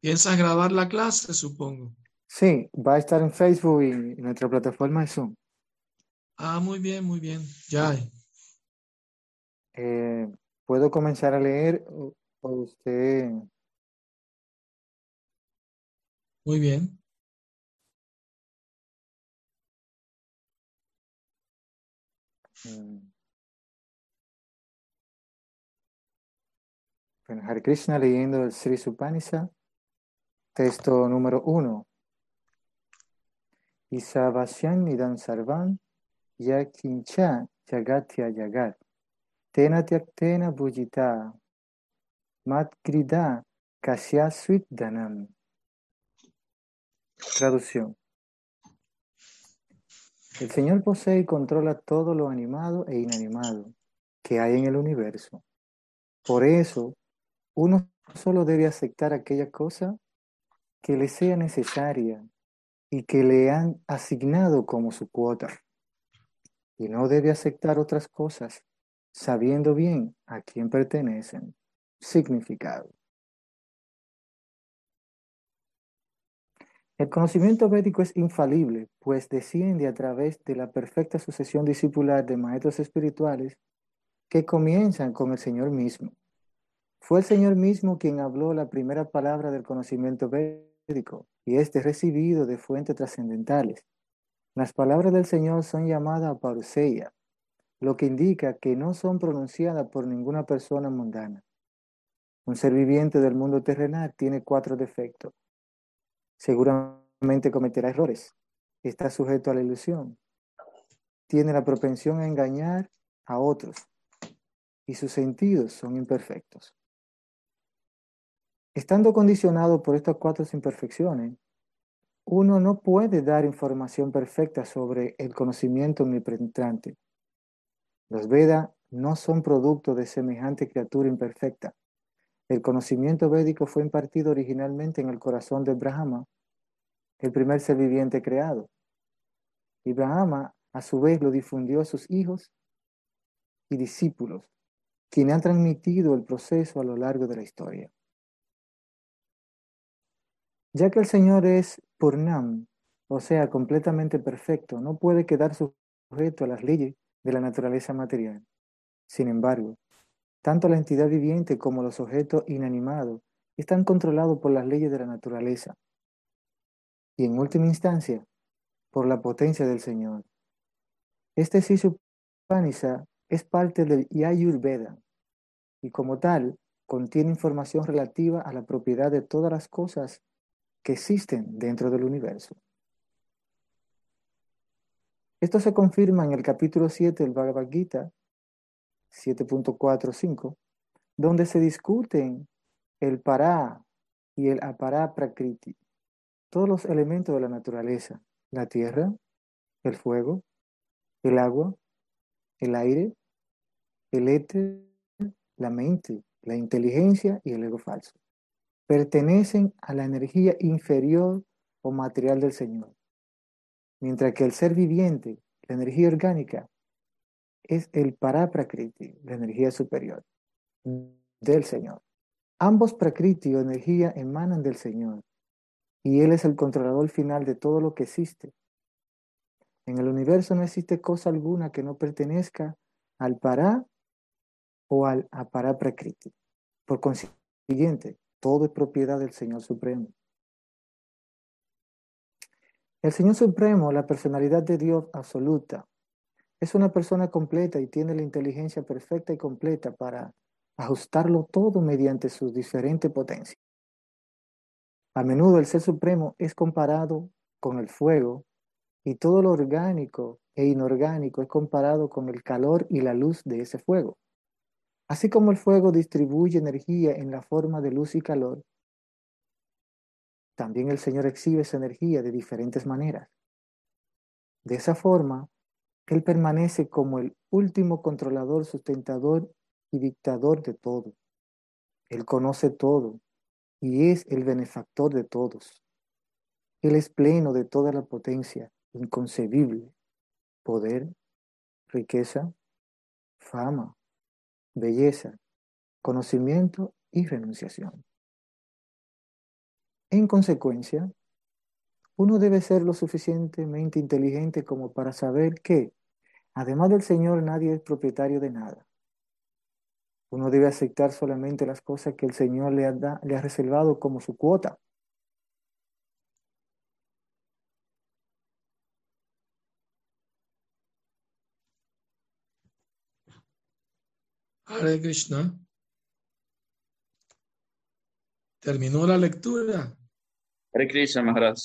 ¿Piensas grabar la clase, supongo? Sí, va a estar en Facebook y en nuestra plataforma de Zoom. Ah, muy bien, muy bien. Ya. Eh, ¿Puedo comenzar a leer o o usted? Muy bien. mm, Bueno, Hare Krishna leyendo el Sri Supanisa, texto número uno. Isavasyan idam sarvam yakincha jagatya jagat. Tena tyaktena bhujita matgrida kasya danam. Traducción. El Señor posee y controla todo lo animado e inanimado que hay en el universo. Por eso, uno solo debe aceptar aquella cosa que le sea necesaria y que le han asignado como su cuota. Y no debe aceptar otras cosas, sabiendo bien a quién pertenecen. Significado. El conocimiento védico es infalible, pues desciende a través de la perfecta sucesión discipular de maestros espirituales que comienzan con el Señor mismo. Fue el Señor mismo quien habló la primera palabra del conocimiento y este recibido de fuentes trascendentales. Las palabras del Señor son llamadas paruseya, lo que indica que no son pronunciadas por ninguna persona mundana. Un ser viviente del mundo terrenal tiene cuatro defectos. Seguramente cometerá errores. Está sujeto a la ilusión. Tiene la propensión a engañar a otros. Y sus sentidos son imperfectos. Estando condicionado por estas cuatro imperfecciones, uno no puede dar información perfecta sobre el conocimiento omnipenetrante. Los Vedas no son producto de semejante criatura imperfecta. El conocimiento védico fue impartido originalmente en el corazón de Brahma, el primer ser viviente creado. Y Brahma, a su vez, lo difundió a sus hijos y discípulos, quienes han transmitido el proceso a lo largo de la historia. Ya que el Señor es Purnam, o sea, completamente perfecto, no puede quedar sujeto a las leyes de la naturaleza material. Sin embargo, tanto la entidad viviente como los objetos inanimados están controlados por las leyes de la naturaleza y en última instancia por la potencia del Señor. Este Sisupanisa es parte del Yayurveda y como tal contiene información relativa a la propiedad de todas las cosas que existen dentro del universo. Esto se confirma en el capítulo 7 del Bhagavad Gita 7.45, donde se discuten el para y el apará prakriti, todos los elementos de la naturaleza, la tierra, el fuego, el agua, el aire, el éter, la mente, la inteligencia y el ego falso pertenecen a la energía inferior o material del Señor, mientras que el ser viviente, la energía orgánica, es el paraprakriti, la energía superior del Señor. Ambos prakriti o energía emanan del Señor y Él es el controlador final de todo lo que existe. En el universo no existe cosa alguna que no pertenezca al para o al aparaprakriti. Por consiguiente, todo es propiedad del Señor Supremo. El Señor Supremo, la personalidad de Dios absoluta, es una persona completa y tiene la inteligencia perfecta y completa para ajustarlo todo mediante sus diferentes potencias. A menudo el Ser Supremo es comparado con el fuego y todo lo orgánico e inorgánico es comparado con el calor y la luz de ese fuego. Así como el fuego distribuye energía en la forma de luz y calor, también el Señor exhibe esa energía de diferentes maneras. De esa forma, Él permanece como el último controlador, sustentador y dictador de todo. Él conoce todo y es el benefactor de todos. Él es pleno de toda la potencia inconcebible, poder, riqueza, fama, belleza, conocimiento y renunciación. En consecuencia, uno debe ser lo suficientemente inteligente como para saber que, además del Señor, nadie es propietario de nada. Uno debe aceptar solamente las cosas que el Señor le ha, le ha reservado como su cuota. Hare Krishna. ¿Terminó la lectura? Hare Krishna, Maharaj.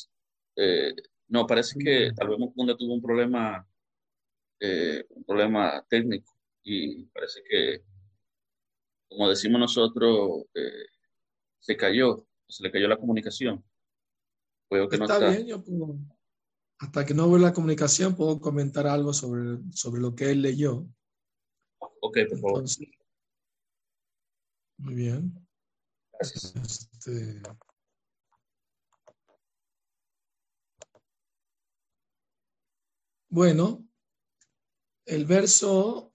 Eh, no, parece que tal vez Mukunda tuvo un problema, eh, un problema técnico y parece que, como decimos nosotros, eh, se cayó, se le cayó la comunicación. Que está, no está bien, yo puedo, hasta que no veo la comunicación puedo comentar algo sobre, sobre lo que él leyó. Ok, por favor. muy bien. Este, bueno, el verso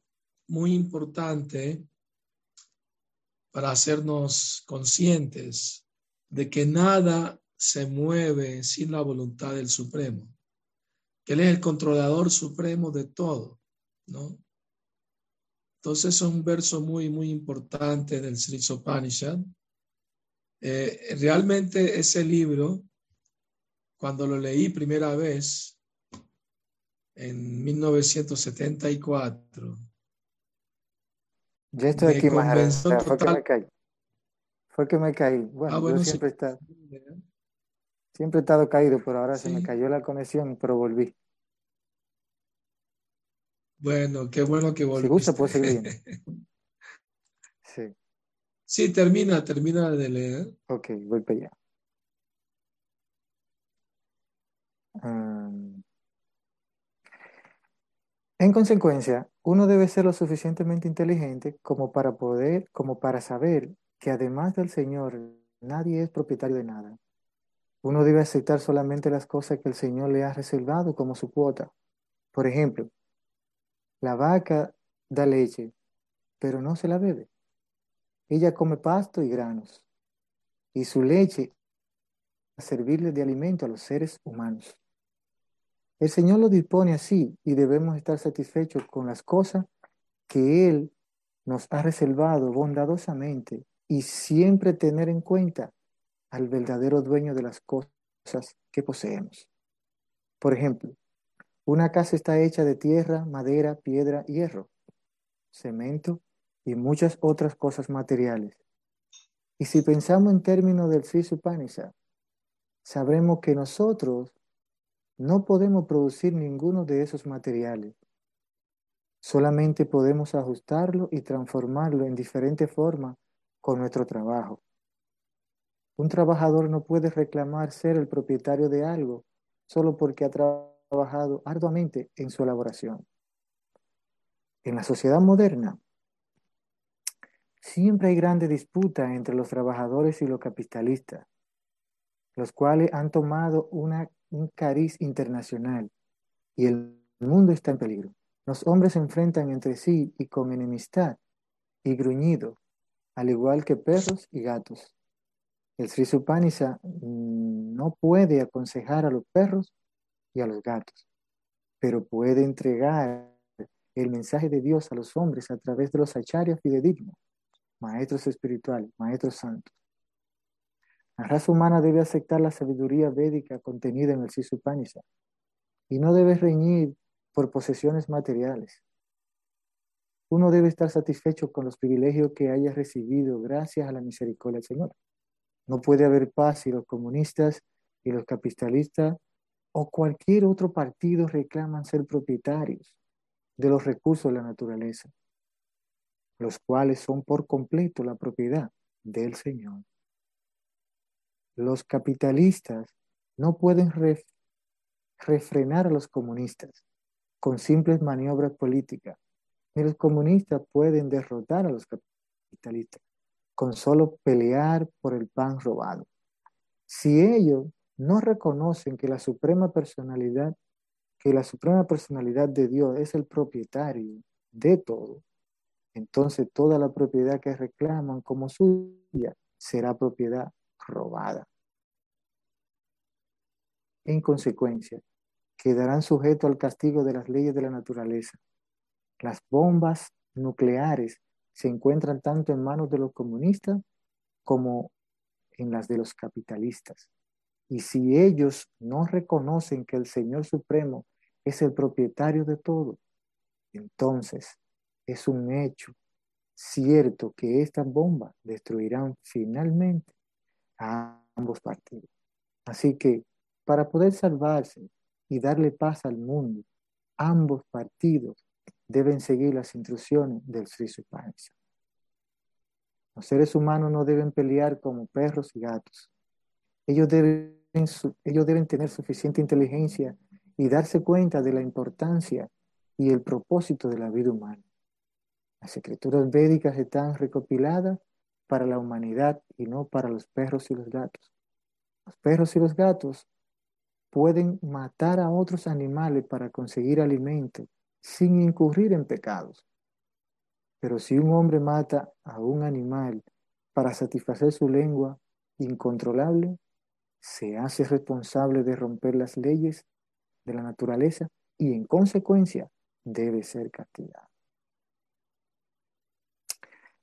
muy importante para hacernos conscientes de que nada se mueve sin la voluntad del Supremo, que Él es el controlador supremo de todo, ¿no? Entonces es un verso muy, muy importante del Sri Sopanishad. Eh, realmente ese libro, cuando lo leí primera vez, en 1974, ya estoy aquí, más Fue que me caí. Fue que me caí. Bueno, ah, yo siempre, he siempre he estado caído, pero ahora se me cayó la conexión, pero volví. Bueno, qué bueno que volviste. Si gusta, puedo seguir Sí. Sí, termina, termina de leer. Ok, voy para allá. Um, en consecuencia, uno debe ser lo suficientemente inteligente como para poder, como para saber que además del Señor, nadie es propietario de nada. Uno debe aceptar solamente las cosas que el Señor le ha reservado como su cuota. Por ejemplo, la vaca da leche, pero no se la bebe. Ella come pasto y granos, y su leche a servirle de alimento a los seres humanos. El Señor lo dispone así y debemos estar satisfechos con las cosas que Él nos ha reservado bondadosamente y siempre tener en cuenta al verdadero dueño de las cosas que poseemos. Por ejemplo, una casa está hecha de tierra, madera, piedra, hierro, cemento y muchas otras cosas materiales. Y si pensamos en términos del Sri sabremos que nosotros no podemos producir ninguno de esos materiales. Solamente podemos ajustarlo y transformarlo en diferente forma con nuestro trabajo. Un trabajador no puede reclamar ser el propietario de algo solo porque ha trabajado trabajado arduamente en su elaboración. En la sociedad moderna, siempre hay grande disputa entre los trabajadores y los capitalistas, los cuales han tomado una, un cariz internacional y el mundo está en peligro. Los hombres se enfrentan entre sí y con enemistad y gruñido, al igual que perros y gatos. El Sri Supanisa mm, no puede aconsejar a los perros y a los gatos, pero puede entregar el mensaje de Dios a los hombres a través de los acharyas fidedignos, maestros espirituales, maestros santos. La raza humana debe aceptar la sabiduría védica contenida en el Sisupanisa y no debe reñir por posesiones materiales. Uno debe estar satisfecho con los privilegios que haya recibido gracias a la misericordia del Señor. No puede haber paz si los comunistas y los capitalistas o cualquier otro partido reclaman ser propietarios de los recursos de la naturaleza, los cuales son por completo la propiedad del Señor. Los capitalistas no pueden refrenar a los comunistas con simples maniobras políticas, ni los comunistas pueden derrotar a los capitalistas con solo pelear por el pan robado. Si ellos no reconocen que la suprema personalidad, que la suprema personalidad de Dios es el propietario de todo, entonces toda la propiedad que reclaman como suya será propiedad robada. En consecuencia, quedarán sujetos al castigo de las leyes de la naturaleza. Las bombas nucleares se encuentran tanto en manos de los comunistas como en las de los capitalistas. Y si ellos no reconocen que el Señor Supremo es el propietario de todo, entonces es un hecho cierto que estas bombas destruirán finalmente a ambos partidos. Así que para poder salvarse y darle paz al mundo, ambos partidos deben seguir las instrucciones del Sri Supanisa. Los seres humanos no deben pelear como perros y gatos. Ellos deben, ellos deben tener suficiente inteligencia y darse cuenta de la importancia y el propósito de la vida humana. Las escrituras védicas están recopiladas para la humanidad y no para los perros y los gatos. Los perros y los gatos pueden matar a otros animales para conseguir alimento sin incurrir en pecados. Pero si un hombre mata a un animal para satisfacer su lengua incontrolable, se hace responsable de romper las leyes de la naturaleza y en consecuencia debe ser castigado.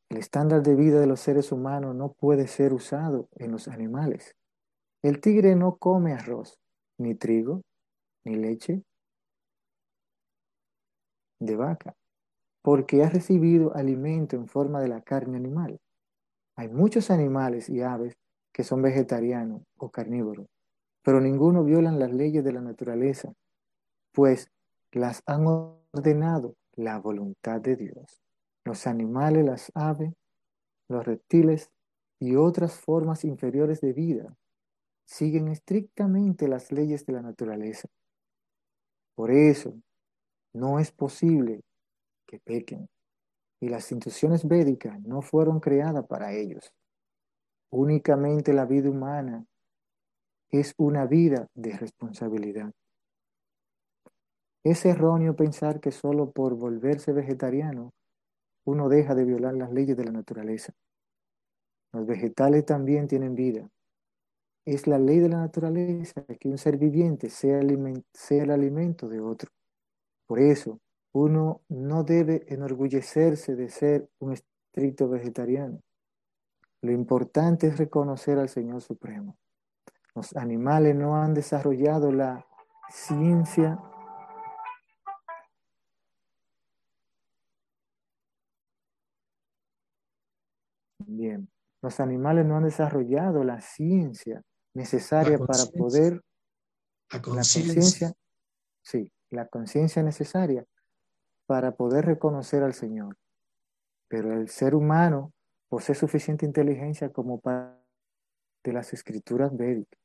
El estándar de vida de los seres humanos no puede ser usado en los animales. El tigre no come arroz, ni trigo, ni leche de vaca porque ha recibido alimento en forma de la carne animal. Hay muchos animales y aves que son vegetarianos o carnívoros, pero ninguno violan las leyes de la naturaleza, pues las han ordenado la voluntad de Dios. Los animales, las aves, los reptiles y otras formas inferiores de vida siguen estrictamente las leyes de la naturaleza. Por eso, no es posible que pequen. Y las instituciones védicas no fueron creadas para ellos. Únicamente la vida humana es una vida de responsabilidad. Es erróneo pensar que solo por volverse vegetariano uno deja de violar las leyes de la naturaleza. Los vegetales también tienen vida. Es la ley de la naturaleza que un ser viviente sea, sea el alimento de otro. Por eso, uno no debe enorgullecerse de ser un estricto vegetariano. Lo importante es reconocer al Señor Supremo. Los animales no han desarrollado la ciencia Bien, los animales no han desarrollado la ciencia necesaria para poder la conciencia, sí, la conciencia necesaria para poder reconocer al Señor. Pero el ser humano posee suficiente inteligencia como para de las escrituras védicas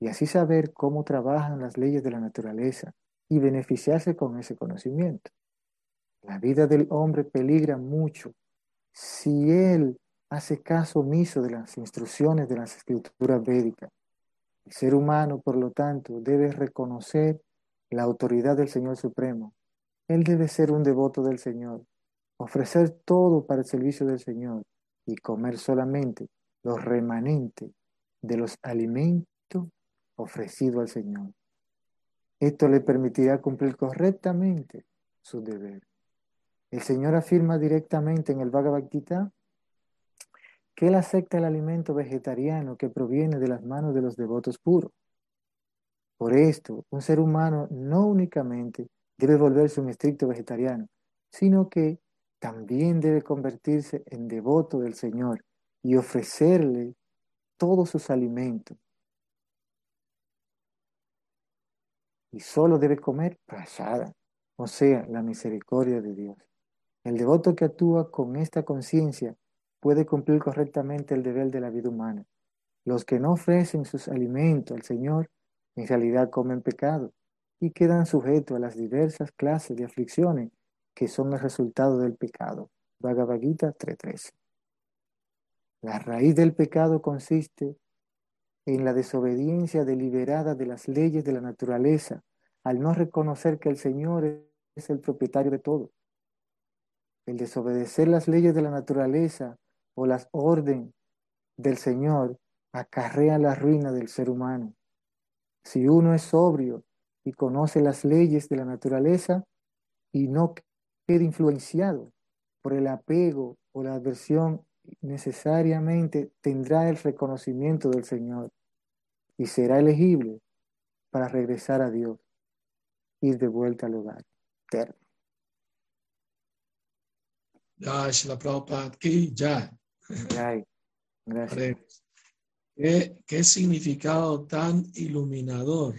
y así saber cómo trabajan las leyes de la naturaleza y beneficiarse con ese conocimiento. La vida del hombre peligra mucho si él hace caso omiso de las instrucciones de las escrituras védicas. El ser humano, por lo tanto, debe reconocer la autoridad del Señor Supremo él debe ser un devoto del Señor, ofrecer todo para el servicio del Señor y comer solamente los remanentes de los alimentos ofrecidos al Señor. Esto le permitirá cumplir correctamente su deber. El Señor afirma directamente en el Bhagavad Gita que Él acepta el alimento vegetariano que proviene de las manos de los devotos puros. Por esto, un ser humano no únicamente debe volverse un estricto vegetariano, sino que también debe convertirse en devoto del Señor y ofrecerle todos sus alimentos. Y solo debe comer prasada, o sea, la misericordia de Dios. El devoto que actúa con esta conciencia puede cumplir correctamente el deber de la vida humana. Los que no ofrecen sus alimentos al Señor en realidad comen pecado y quedan sujetos a las diversas clases de aflicciones que son el resultado del pecado. Bhagavad Gita 3.13. La raíz del pecado consiste en la desobediencia deliberada de las leyes de la naturaleza, al no reconocer que el Señor es el propietario de todo. El desobedecer las leyes de la naturaleza o las órdenes del Señor acarrea la ruina del ser humano. Si uno es sobrio y conoce las leyes de la naturaleza y no queda influenciado por el apego o la adversión, necesariamente tendrá el reconocimiento del Señor y será elegible para regresar a Dios, ir de vuelta al hogar eterno. Ya, Shila Prabhupada, aquí ya. Gracias. ¿Qué, qué significado tan iluminador,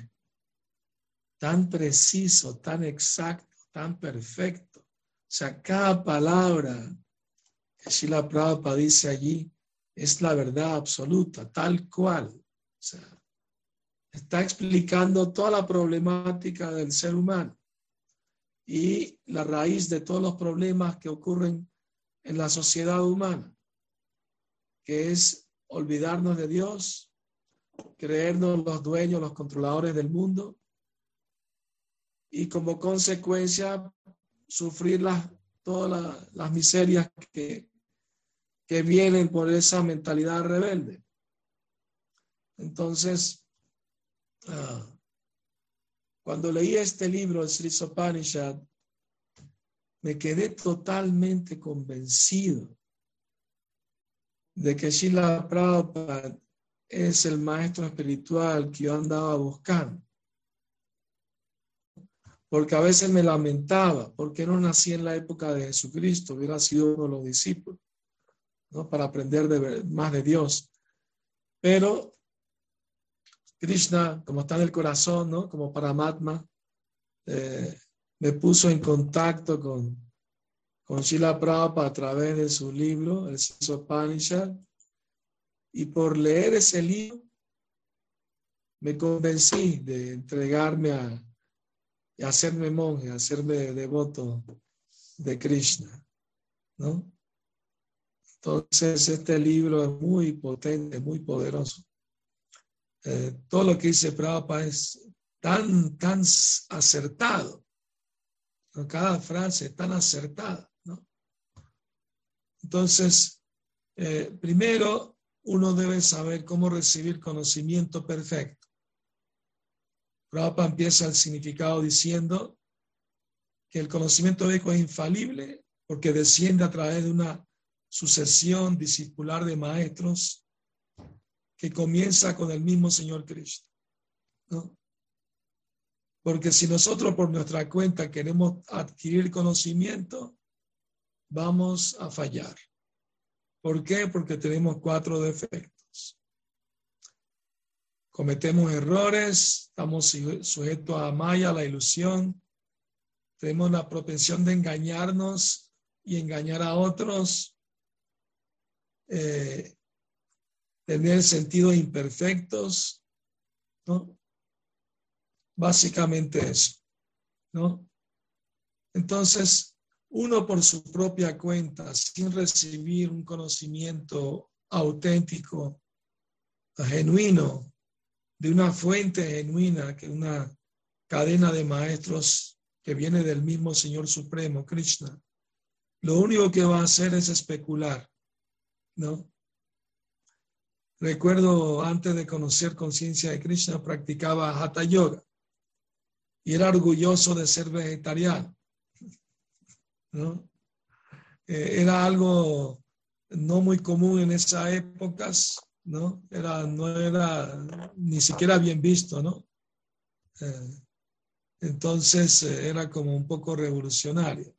tan preciso, tan exacto, tan perfecto. Sea, cada palabra que Shila Prabhupada dice allí es la verdad absoluta, tal cual. O sea, está explicando toda la problemática del ser humano y la raíz de todos los problemas que ocurren en la sociedad humana, que es olvidarnos de Dios, creernos los dueños, los controladores del mundo y como consecuencia sufrir las, todas las, miserias que, que vienen por esa mentalidad rebelde. Entonces, ah, cuando leí este libro, el Sri Sopanishad, me quedé totalmente convencido de que Shila Prabhupada es el maestro espiritual que yo andaba buscando. Porque a veces me lamentaba, porque no nací en la época de Jesucristo, hubiera sido uno de los discípulos, ¿no? Para aprender de, más de Dios. Pero Krishna, como está en el corazón, ¿no? Como Paramatma, eh, me puso en contacto con, con Shila Prabhupada a través de su libro, el Sopanishad, y por leer ese libro me convencí de entregarme a, y hacerme monje, hacerme devoto de Krishna, ¿no? Entonces este libro es muy potente, muy poderoso. Eh, todo lo que dice Prabhupada es tan, tan acertado. Cada frase es tan acertada. Entonces, eh, primero uno debe saber cómo recibir conocimiento perfecto. Prabhupada empieza el significado diciendo que el conocimiento védico es infalible porque desciende a través de una sucesión discipular de maestros que comienza con el mismo Señor Cristo. Porque si nosotros por nuestra cuenta queremos adquirir conocimiento, vamos a fallar. ¿Por qué? Porque tenemos cuatro defectos. Cometemos errores, estamos sujetos a maya, a la ilusión, tenemos la propensión de engañarnos y engañar a otros, eh, tener sentidos imperfectos, ¿no? Básicamente eso, ¿no? Entonces, uno por su propia cuenta, sin recibir un conocimiento auténtico, genuino, de una fuente genuina, que una cadena de maestros que viene del mismo Señor Supremo, Krishna, lo único que va a hacer es especular, ¿no? Recuerdo antes de conocer conciencia de Krishna, practicaba Hatha Yoga y era orgulloso de ser vegetariano. ¿no? Eh, era algo no muy común en esas épocas, ¿no? Era, no era ni siquiera bien visto, ¿no? Eh, entonces eh, era como un poco revolucionario.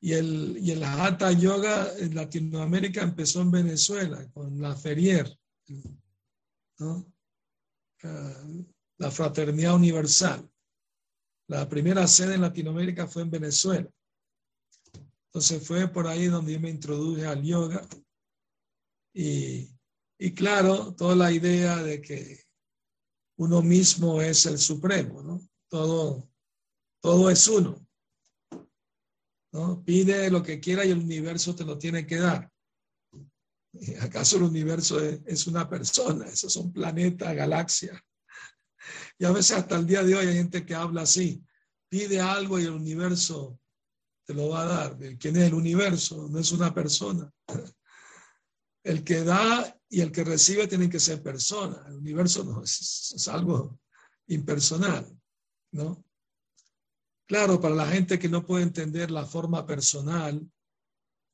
Y el, y el Hatha Yoga en Latinoamérica empezó en Venezuela, con la Ferrier, ¿no? la Fraternidad Universal. La primera sede en Latinoamérica fue en Venezuela. Entonces fue por ahí donde yo me introduje al yoga. Y, y claro, toda la idea de que uno mismo es el supremo, ¿no? Todo, todo es uno. ¿no? Pide lo que quiera y el universo te lo tiene que dar. ¿Acaso el universo es, una persona? Esos son planetas, galaxias. Y a veces hasta el día de hoy hay gente que habla así. Pide algo y el universo te lo va a dar. ¿Quién es el universo? No es una persona. El que da y el que recibe tienen que ser personas. El universo no es, algo impersonal, ¿no? Claro, para la gente que no puede entender la forma personal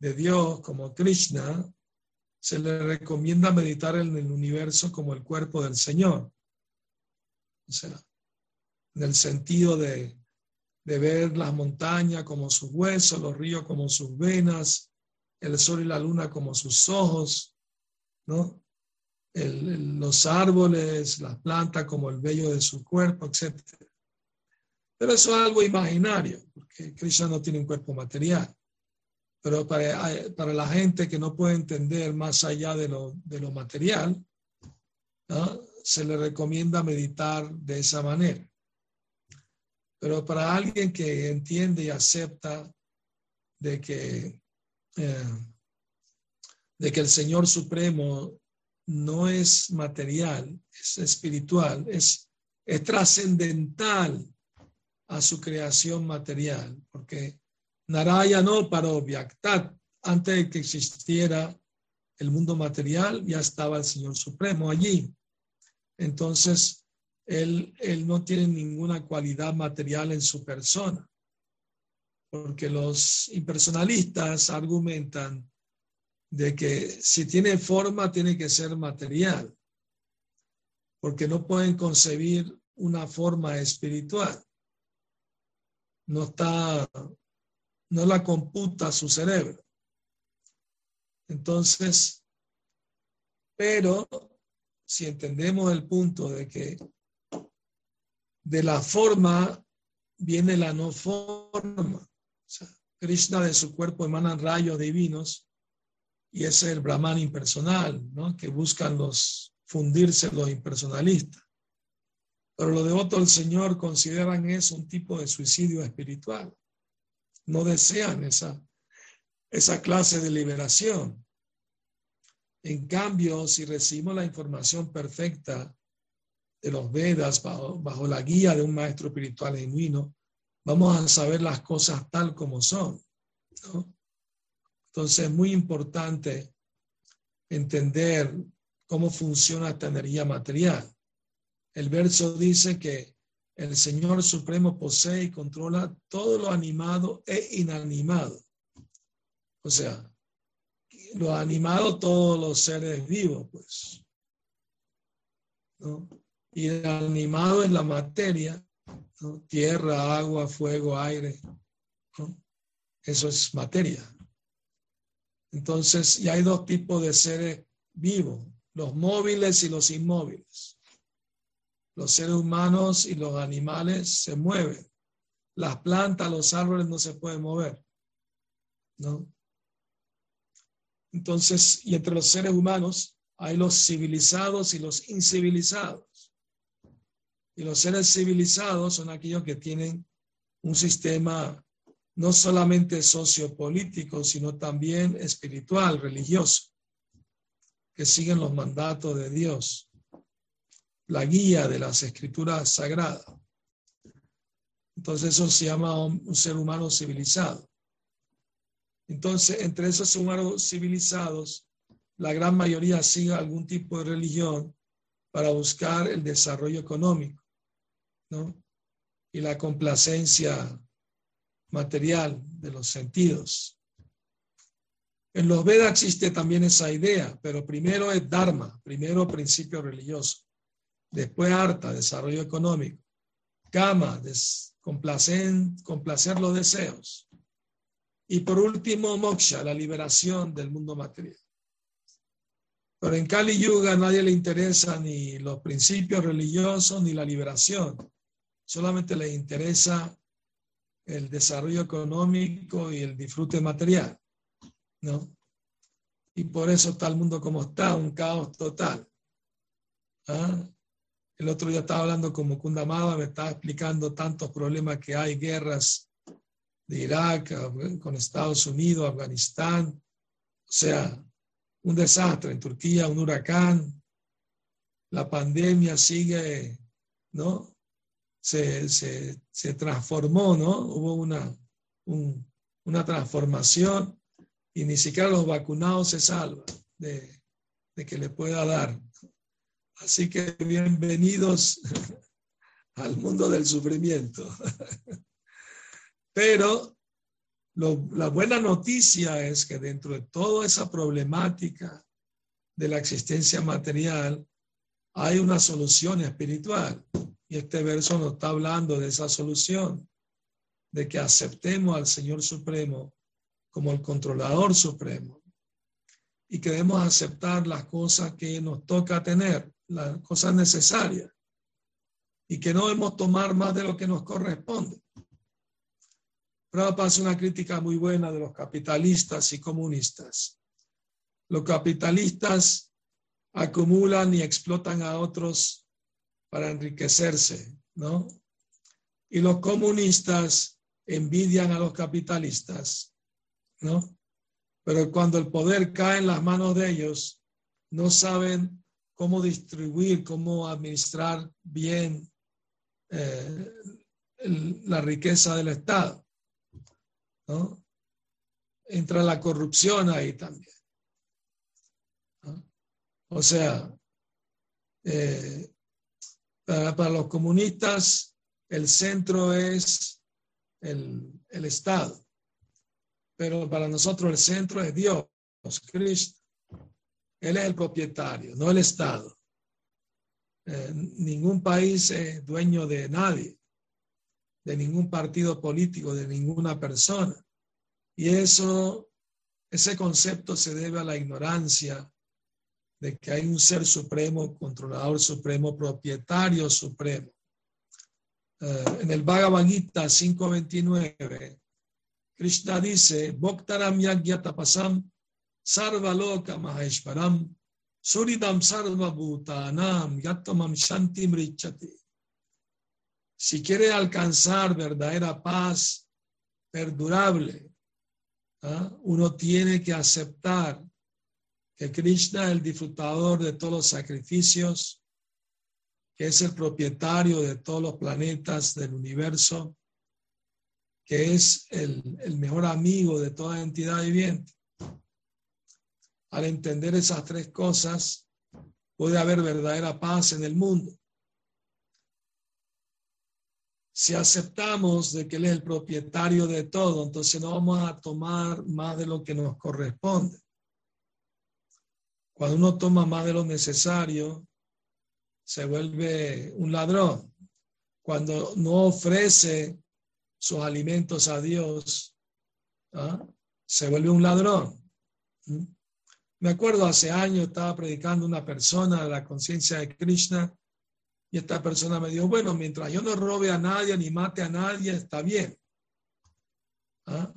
de Dios como Krishna, se le recomienda meditar en el universo como el cuerpo del Señor. O sea, en el sentido de, de ver las montañas como sus huesos, los ríos como sus venas, el sol y la luna como sus ojos, ¿no? los árboles, las plantas como el vello de su cuerpo, etc. Pero eso es algo imaginario, porque Krishna no tiene un cuerpo material. Pero para, para la gente que no puede entender más allá de lo, de lo material, se le recomienda meditar de esa manera. Pero para alguien que entiende y acepta de que, eh, de que el Señor Supremo no es material, es espiritual, es, es trascendental a su creación material, porque Narayana para Vyaktat, antes de que existiera el mundo material, ya estaba el Señor Supremo allí. Entonces, él, él no tiene ninguna cualidad material en su persona, porque los impersonalistas argumentan de que si tiene forma tiene que ser material, porque no pueden concebir una forma espiritual. No está no la computa su cerebro. Entonces, pero si entendemos el punto de que de la forma viene la no forma, Krishna de su cuerpo emanan rayos divinos y es el Brahman impersonal, ¿no? que buscan los fundirse los impersonalistas. Pero los devotos del Señor consideran eso un tipo de suicidio espiritual no desean esa, esa clase de liberación. En cambio, si recibimos la información perfecta de los Vedas bajo, la guía de un maestro espiritual genuino, vamos a saber las cosas tal como son. Entonces es muy importante entender cómo funciona esta energía material. El verso dice que el Señor Supremo posee y controla todo lo animado e inanimado. O sea, lo animado, todos los seres vivos, pues. ¿no? Y el animado es la materia, tierra, agua, fuego, aire. Eso es materia. Entonces, y hay dos tipos de seres vivos, los móviles y los inmóviles los seres humanos y los animales se mueven. Las plantas, los árboles no se pueden mover. ¿no? Entonces, y entre los seres humanos hay los civilizados y los incivilizados. Y los seres civilizados son aquellos que tienen un sistema no solamente sociopolítico, sino también espiritual, religioso, que siguen los mandatos de Dios la guía de las escrituras sagradas. Entonces eso se llama un ser humano civilizado. Entonces, entre esos humanos civilizados, la gran mayoría sigue algún tipo de religión para buscar el desarrollo económico, ¿no? Y la complacencia material de los sentidos. En los Vedas existe también esa idea, pero primero es Dharma, primero principio religioso. Después harta, desarrollo económico. Kama, complacer, los deseos. Y por último, moksha, la liberación del mundo material. Pero en Kali Yuga nadie le interesa ni los principios religiosos ni la liberación. Solamente le interesa el desarrollo económico y el disfrute material. ¿no? Y por eso está el mundo como está, un caos total. ¿Ah? El otro día estaba hablando con Mukunda me estaba explicando tantos problemas que hay, guerras de Irak, con Estados Unidos, Afganistán, o sea, un desastre en Turquía, un huracán, la pandemia sigue, ¿no? Se, se, transformó, ¿no? Hubo una, una transformación y ni siquiera los vacunados se salvan de, de que le pueda dar. Así que bienvenidos al mundo del sufrimiento. Pero la buena noticia es que dentro de toda esa problemática de la existencia material, hay una solución espiritual. Y este verso nos está hablando de esa solución, de que aceptemos al Señor Supremo como el controlador supremo y que debemos aceptar las cosas que nos toca tener, las cosas necesarias, y que no debemos tomar más de lo que nos corresponde. Prabhupada hace una crítica muy buena de los capitalistas y comunistas. Los capitalistas acumulan y explotan a otros para enriquecerse, ¿no? Y los comunistas envidian a los capitalistas, ¿no? Pero cuando el poder cae en las manos de ellos, no saben cómo distribuir, cómo administrar bien eh, la riqueza del Estado. ¿no? Entra la corrupción ahí también. O sea, eh, para, los comunistas el centro es el, el, Estado, pero para nosotros el centro es Dios, Cristo. Él es el propietario, no el Estado. Eh, ningún país es dueño de nadie, de ningún partido político, de ninguna persona. Y eso, ese concepto se debe a la ignorancia de que hay un ser supremo, controlador supremo, propietario supremo. Eh, en el Bhagavad Gita 5.29, Krishna dice, Bhaktaram Yagyatapasam Sarvaloka Maheshwaram Suridam Sarva Bhutanam Yatomam Shanti Mrichati. Si quiere alcanzar verdadera paz perdurable, ¿ah? uno tiene que aceptar que Krishna es el disfrutador de todos los sacrificios, que es el propietario de todos los planetas del universo, que es el, el mejor amigo de toda entidad viviente. Al entender esas tres cosas, puede haber verdadera paz en el mundo. Si aceptamos de que Él es el propietario de todo, entonces no vamos a tomar más de lo que nos corresponde. Cuando uno toma más de lo necesario, se vuelve un ladrón. Cuando no ofrece sus alimentos a Dios, ¿ah? se vuelve un ladrón. ¿Mm? Me acuerdo hace años estaba predicando una persona de la conciencia de Krishna y esta persona me dijo, bueno, mientras yo no robe a nadie ni mate a nadie, está bien. ¿Ah?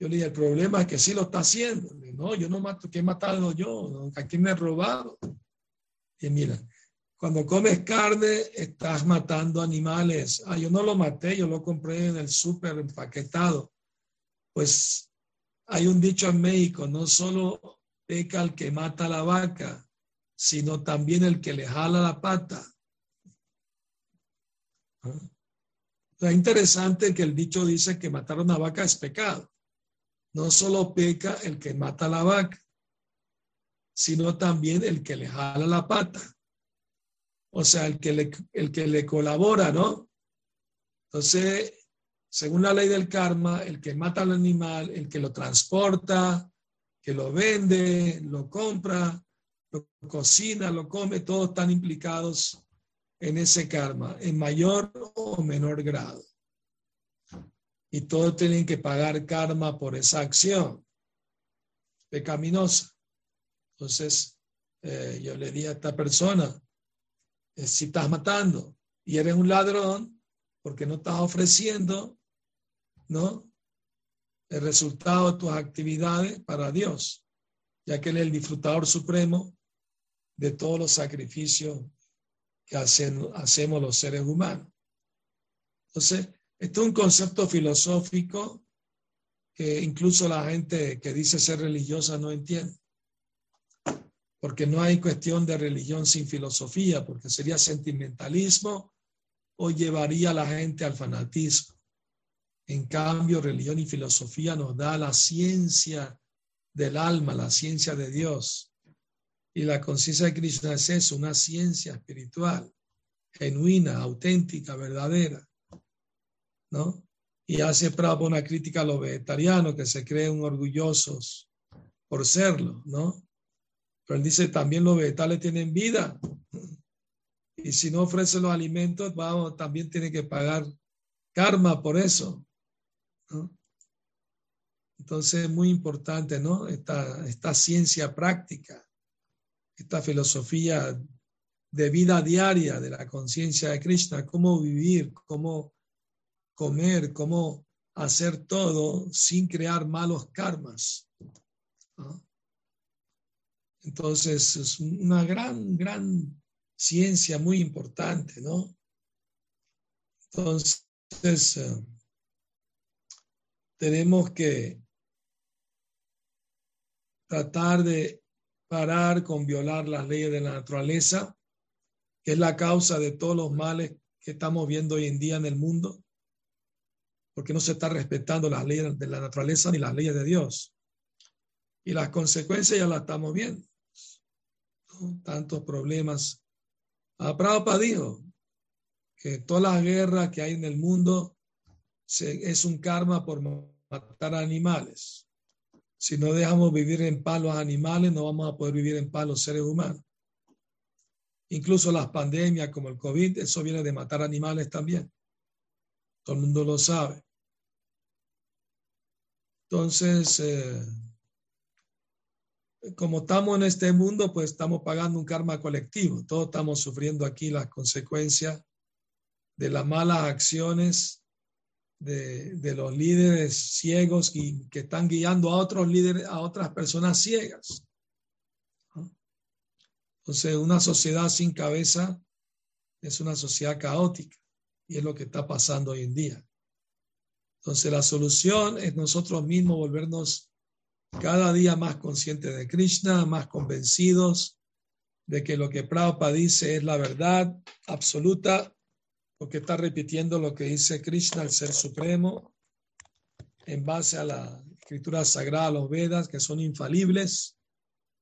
Yo le dije, el problema es que sí lo está haciendo. no, yo no mato, ¿qué he matado yo? ¿A quién me he robado? Y mira, cuando comes carne, estás matando animales. Ah, yo no lo maté, yo lo compré en el súper empaquetado. Pues hay un dicho en México, no solo peca el que mata a la vaca, sino también el que le jala la pata. ¿Ah? Es interesante que el dicho dice que matar a una vaca es pecado no solo peca el que mata la vaca, sino también el que le jala la pata. O sea, el que le, el que le colabora, ¿no? Entonces, según la ley del karma, el que mata al animal, el que lo transporta, que lo vende, lo compra, lo cocina, lo come, todos están implicados en ese karma, en mayor o menor grado y todos tienen que pagar karma por esa acción pecaminosa. Entonces, eh, yo le dije a esta persona, eh, si estás matando y eres un ladrón, porque no estás ofreciendo, ¿no? El resultado de tus actividades para Dios, ya que Él es el disfrutador supremo de todos los sacrificios que hacemos los seres humanos. Entonces, esto es un concepto filosófico que incluso la gente que dice ser religiosa no entiende. Porque no hay cuestión de religión sin filosofía, porque sería sentimentalismo o llevaría a la gente al fanatismo. En cambio, religión y filosofía nos da la ciencia del alma, la ciencia de Dios. Y la conciencia de Krishna es eso, una ciencia espiritual. genuina, auténtica, verdadera, ¿no? Y hace Prabhupada una crítica a los vegetarianos que se creen orgullosos por serlo, ¿no? Pero él dice también los vegetales tienen vida. Y si no ofrece los alimentos, vamos, también tiene que pagar karma por eso. Entonces es muy importante, ¿no? Esta, esta ciencia práctica, esta filosofía de vida diaria de la conciencia de Krishna, cómo vivir, cómo comer, cómo hacer todo sin crear malos karmas. Entonces es una gran, gran ciencia muy importante, ¿no? Entonces, eh, tenemos que tratar de parar con violar las leyes de la naturaleza, que es la causa de todos los males que estamos viendo hoy en día en el mundo, porque no se está respetando las leyes de la naturaleza ni las leyes de Dios. Y las consecuencias ya las estamos viendo. Tantos problemas. A Prabhupada dijo que todas las guerras que hay en el mundo es un karma por matar animales. Si no dejamos vivir en paz los animales, no vamos a poder vivir en paz los seres humanos. Incluso las pandemias como el COVID, eso viene de matar animales también. Todo el mundo lo sabe. Entonces, eh, como estamos en este mundo, pues estamos pagando un karma colectivo. Todos estamos sufriendo aquí las consecuencias de las malas acciones de, los líderes ciegos y, que están guiando a otros líderes, a otras personas ciegas. Entonces, una sociedad sin cabeza es una sociedad caótica y es lo que está pasando hoy en día. Entonces, la solución es nosotros mismos volvernos cada día más conscientes de Krishna, más convencidos de que lo que Prabhupada dice es la verdad absoluta porque está repitiendo lo que dice Krishna, el Ser Supremo, en base a la escritura sagrada, los Vedas, que son infalibles,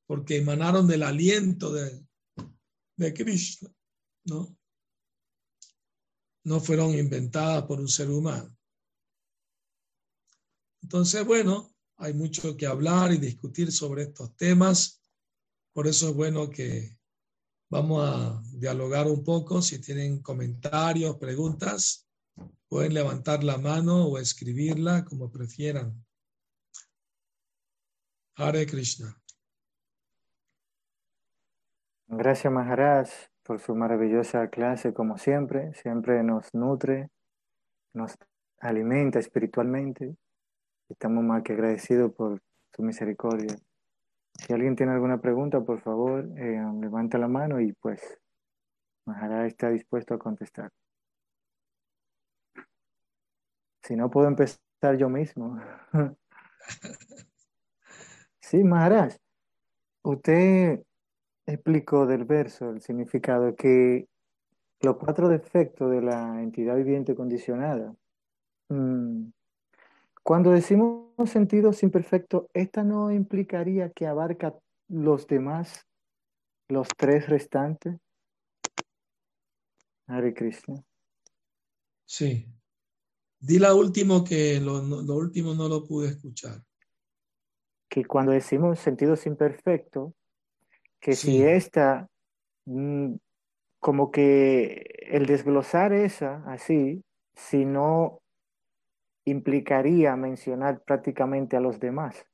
porque emanaron del aliento de, de Krishna, ¿no? No fueron inventadas por un ser humano. Entonces, bueno, hay mucho que hablar y discutir sobre estos temas. Por eso es bueno que Vamos a dialogar un poco. Si tienen comentarios, preguntas, pueden levantar la mano o escribirla como prefieran. Hare Krishna. Gracias Maharaj por su maravillosa clase como siempre. Siempre nos nutre, nos alimenta espiritualmente. Estamos más que agradecidos por su misericordia. Si alguien tiene alguna pregunta, por favor, eh, levanta la mano y pues Maharaj está dispuesto a contestar. Si no, puedo empezar yo mismo. sí, Maharaj, usted explicó del verso el significado que los cuatro defectos de la entidad viviente condicionada mm, cuando decimos sentidos imperfectos, ¿esta no implicaría que abarca los demás, los tres restantes? Hare Krishna. Sí. Di la último que lo, último no lo pude escuchar. Que cuando decimos sentidos imperfectos, que si esta, mm, como que el desglosar esa así, si no implicaría mencionar prácticamente a los demás.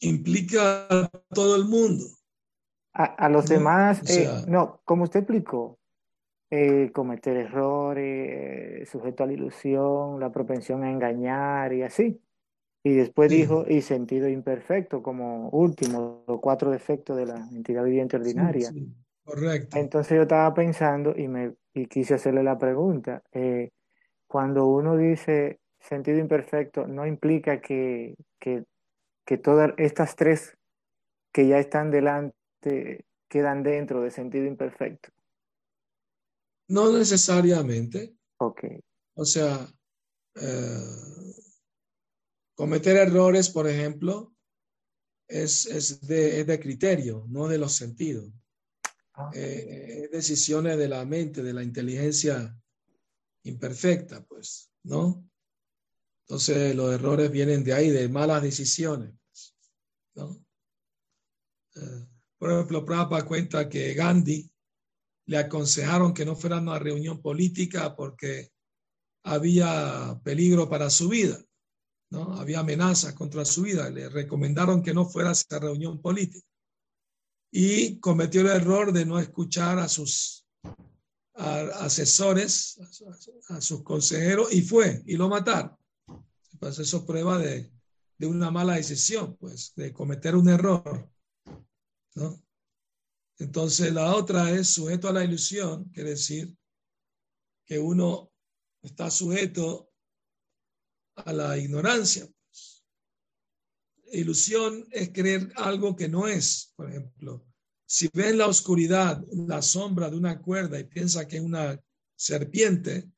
Implica a todo el mundo. A, los demás, eh, no, como usted explicó, eh, cometer errores, sujeto a la ilusión, la propensión a engañar y así. Y después dijo, y sentido imperfecto como último, los cuatro defectos de la entidad viviente ordinaria. correcto. Entonces yo estaba pensando y, me, y quise hacerle la pregunta, eh, cuando uno dice sentido imperfecto, no implica que, todas estas tres que ya están delante quedan dentro de sentido imperfecto. No necesariamente. Ok. O sea, eh, cometer errores, por ejemplo, es, de, es, de, criterio, no de los sentidos. Ah. eh, decisiones de la mente, de la inteligencia imperfecta, pues, ¿no? Entonces los errores vienen de ahí, de malas decisiones, pues, ¿no? Eh, por ejemplo, Prabhupada cuenta que Gandhi le aconsejaron que no fuera a una reunión política porque había peligro para su vida, ¿no? Había amenazas contra su vida. Le recomendaron que no fuera a esa reunión política. Y cometió el error de no escuchar a sus asesores, a, sus consejeros, y fue, y lo mataron. Pues eso prueba de, de una mala decisión, pues, de cometer un error. ¿no? Entonces la otra es sujeto a la ilusión, quiere decir que uno está sujeto a la ignorancia. Pues. Ilusión es creer algo que no es, por ejemplo. Si ve en la oscuridad la sombra de una cuerda y piensa que es una serpiente,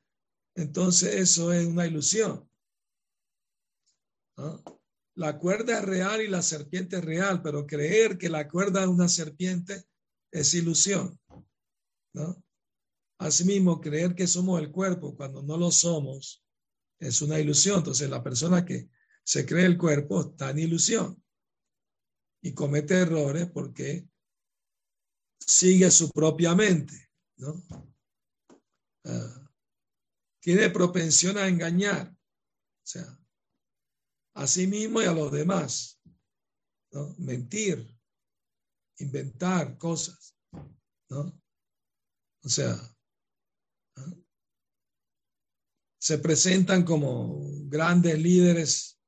entonces eso es una ilusión. La cuerda es real y la serpiente es real, pero creer que la cuerda es una serpiente es ilusión. ¿no? Asimismo, creer que somos el cuerpo cuando no lo somos es una ilusión. Entonces, la persona que se cree el cuerpo está en ilusión y comete errores porque sigue su propia mente, ¿no? Ah, tiene propensión a engañar, o sea, a sí mismo y a los demás, ¿no? Mentir, inventar cosas, ¿no? O sea, se presentan como grandes líderes,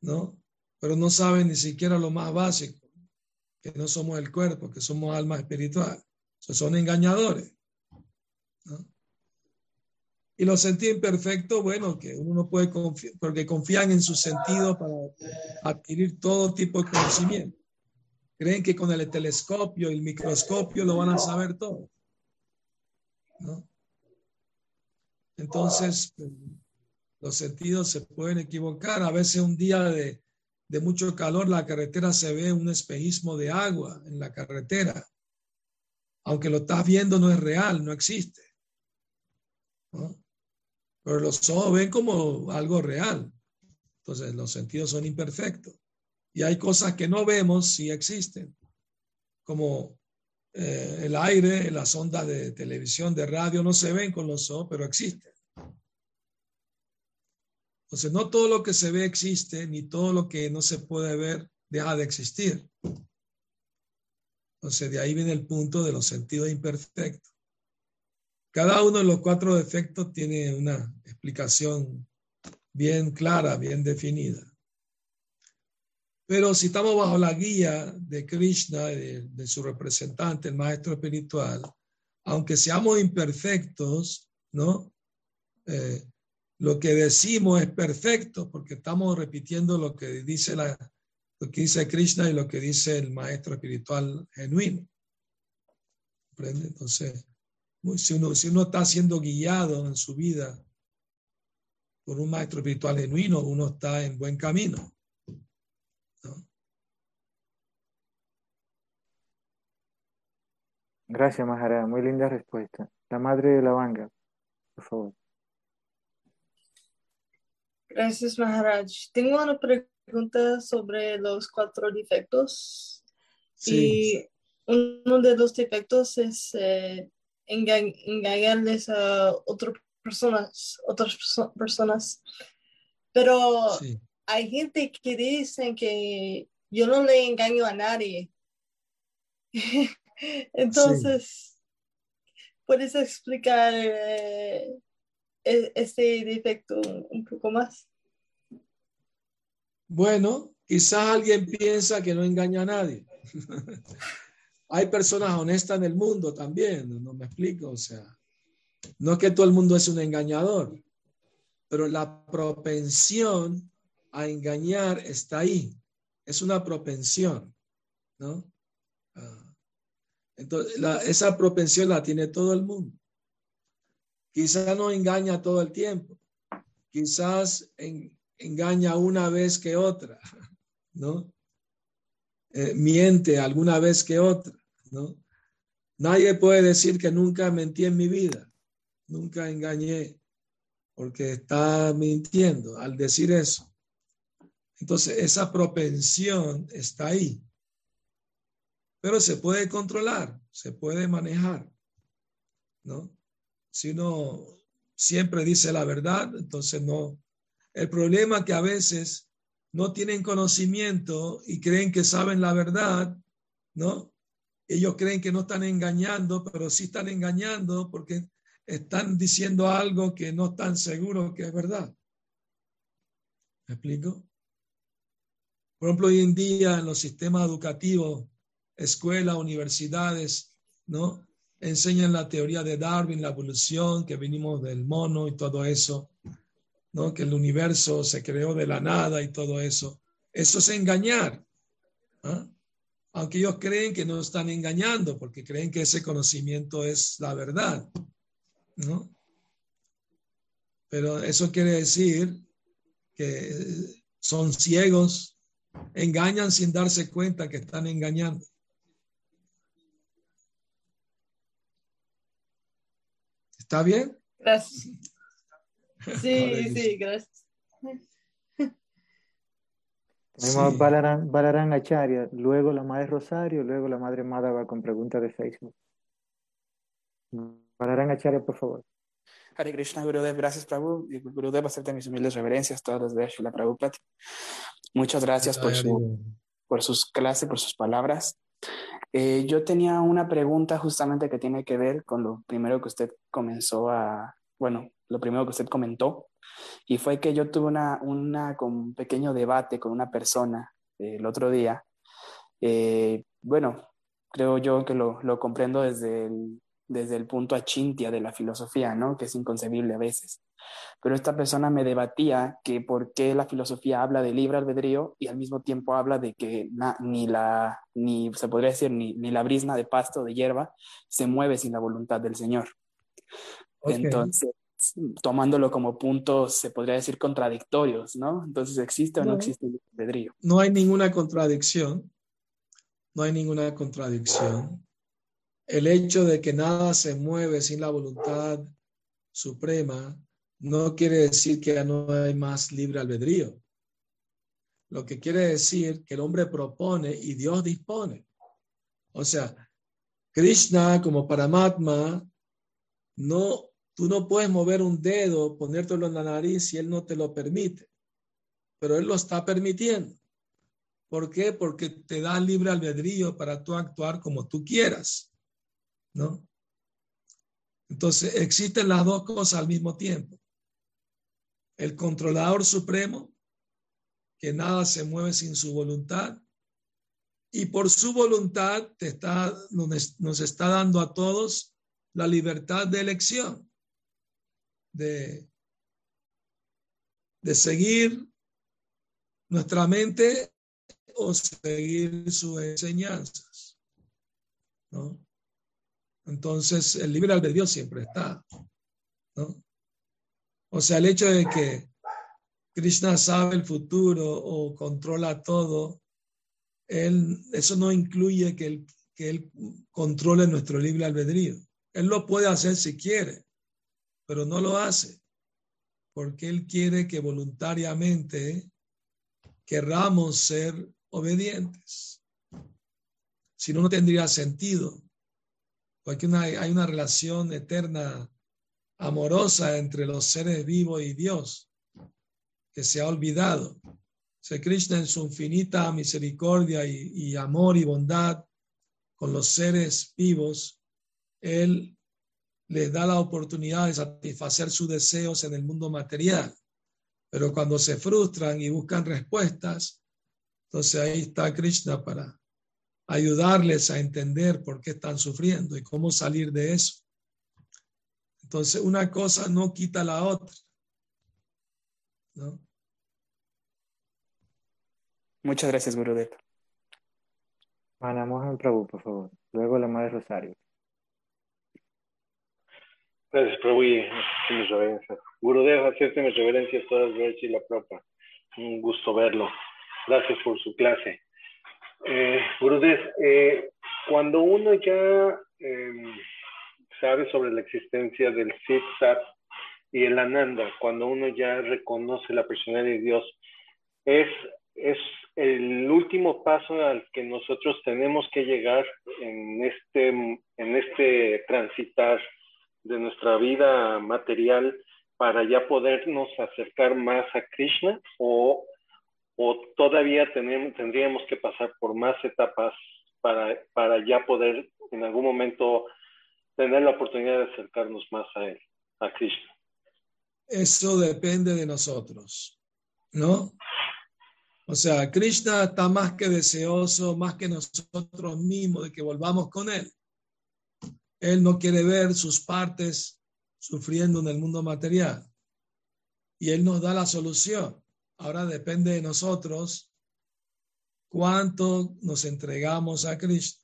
¿no? Pero no saben ni siquiera lo más básico, que no somos el cuerpo, que somos alma espiritual. son engañadores. ¿no? Y los sentidos imperfectos, bueno, que uno no puede confiar, porque confían en su sentido para adquirir todo tipo de conocimiento. Creen que con el telescopio y el microscopio lo van a saber todo. Entonces, los sentidos se pueden equivocar. A veces un día de, mucho calor, la carretera se ve un espejismo de agua en la carretera. Aunque lo estás viendo, no es real, no existe. Pero los ojos ven como algo real. Entonces, los sentidos son imperfectos. Y hay cosas que no vemos si existen, como eh, el aire, las ondas de televisión, de radio, no se ven con los ojos, pero existen. Entonces, no todo lo que se ve existe, ni todo lo que no se puede ver deja de existir. Entonces, de ahí viene el punto de los sentidos imperfectos. Cada uno de los cuatro defectos tiene una explicación bien clara, bien definida. Pero si estamos bajo la guía de Krishna, de, de su representante, el maestro espiritual, aunque seamos imperfectos, ¿no? Eh, lo que decimos es perfecto porque estamos repitiendo lo que dice la, lo que dice Krishna y lo que dice el maestro espiritual genuino. Entonces, si uno, si uno está siendo guiado en su vida por un maestro espiritual genuino, uno está en buen camino. Gracias, Mahara. Muy linda respuesta. La madre de la banga, por favor. Gracias, Maharaj. Tengo una pregunta sobre los cuatro defectos. Y uno de los defectos es eh, engañarles a otras personas, otras personas. Pero hay gente que dice que yo no le engaño a nadie. Entonces, ¿puedes explicar eh, este defecto un poco más? Bueno, quizás alguien piensa que no engaña a nadie. Hay personas honestas en el mundo también, no me explico, o sea, no es que todo el mundo es un engañador, pero la propensión a engañar está ahí, es una propensión, ¿no? Ah, entonces, esa propensión la tiene todo el mundo. Quizás no engaña todo el tiempo, quizás engaña una vez que otra, ¿no? Eh, miente alguna vez que otra, ¿no? Nadie puede decir que nunca mentí en mi vida, nunca engañé, porque está mintiendo al decir eso. Entonces, esa propensión está ahí. Pero se puede controlar, se puede manejar, ¿no? Si uno siempre dice la verdad, entonces no. El problema es que a veces no tienen conocimiento y creen que saben la verdad, ¿no? Ellos creen que no están engañando, pero sí están engañando porque están diciendo algo que no están seguros que es verdad. ¿Me explico? Por ejemplo, hoy en día en los sistemas educativos, escuelas, universidades, ¿no? Enseñan la teoría de Darwin, la evolución, que venimos del mono y todo eso, ¿no? Que el universo se creó de la nada y todo eso. Eso es engañar. ¿ah? Aunque ellos creen que no están engañando, porque creen que ese conocimiento es la verdad, ¿no? Pero eso quiere decir que son ciegos Engañan sin darse cuenta que están engañando. ¿Está bien? Gracias. Sí, sí, gracias. Tenemos Balarán, Balarán Acharya, luego la Madre Rosario, luego la Madre va con pregunta de Facebook. Balarán Acharya, por favor. Hare Krishna, Gurudev, gracias Prabhu. Gurudev, acepta mis humildes reverencias, todas las de Shila Prabhupada. Muchas gracias por, su, por sus clases, por sus palabras. Eh, yo tenía una pregunta justamente que tiene que ver con lo primero que usted comenzó a, bueno, lo primero que usted comentó, y fue que yo tuve una, una un pequeño debate con una persona eh, el otro día. Eh, bueno, creo yo que lo, lo comprendo desde el, desde el punto achintia de la filosofía, ¿no? Que es inconcebible a veces. Pero esta persona me debatía que por qué la filosofía habla de libre albedrío y al mismo tiempo habla de que ni la, ni se podría decir, ni, ni, la brisna de pasto, de hierba, se mueve sin la voluntad del Señor. Entonces, tomándolo como puntos, se podría decir contradictorios, ¿no? Entonces, ¿existe o no, no existe el albedrío? No hay ninguna contradicción. No hay ninguna contradicción el hecho de que nada se mueve sin la voluntad suprema no quiere decir que ya no hay más libre albedrío. Lo que quiere decir que el hombre propone y Dios dispone. O sea, Krishna como Paramatma, no, tú no puedes mover un dedo, ponértelo en la nariz si él no te lo permite, pero él lo está permitiendo. ¿Por qué? Porque te da libre albedrío para tú actuar como tú quieras. ¿No? Entonces, existen las dos cosas al mismo tiempo. El controlador supremo, que nada se mueve sin su voluntad, y por su voluntad te está, nos está dando a todos la libertad de elección, de, de seguir nuestra mente o seguir sus enseñanzas. ¿no? Entonces, el libre albedrío siempre está. ¿no? O sea, el hecho de que Krishna sabe el futuro o controla todo, él, eso no incluye que él, que él controle nuestro libre albedrío. Él lo puede hacer si quiere, pero no lo hace, porque él quiere que voluntariamente querramos ser obedientes. Si no, no tendría sentido porque hay una relación eterna, amorosa entre los seres vivos y Dios, que se ha olvidado. Se Krishna en su infinita misericordia y, amor y bondad con los seres vivos, Él les da la oportunidad de satisfacer sus deseos en el mundo material. Pero cuando se frustran y buscan respuestas, entonces ahí está Krishna para ayudarles a entender por qué están sufriendo y cómo salir de eso. Entonces, una cosa no quita la otra. ¿no? Muchas gracias, Gurudev. Ana Mohan Prabhu, por favor. Luego la Madre Rosario. Gracias, Prabhu, y mis reverencias. Gurudev, hacerte mis reverencias todas, y la propa. Un gusto verlo. Gracias por su clase. Eh, eh, cuando uno ya em, sabe sobre la existencia del Sit y el Ananda, cuando uno ya reconoce la personalidad de Dios, es, es el último paso al que nosotros tenemos que llegar en este, en este transitar de nuestra vida material para ya podernos acercar más a Krishna o, o todavía tenemos, tendríamos que pasar por más etapas para, para ya poder en algún momento tener la oportunidad de acercarnos más a él, a Krishna. Eso depende de nosotros, ¿no? O sea, Krishna está más que deseoso, más que nosotros mismos de que volvamos con Él. Él no quiere ver sus partes sufriendo en el mundo material. Y Él nos da la solución. Ahora depende de nosotros cuánto nos entregamos a Krishna.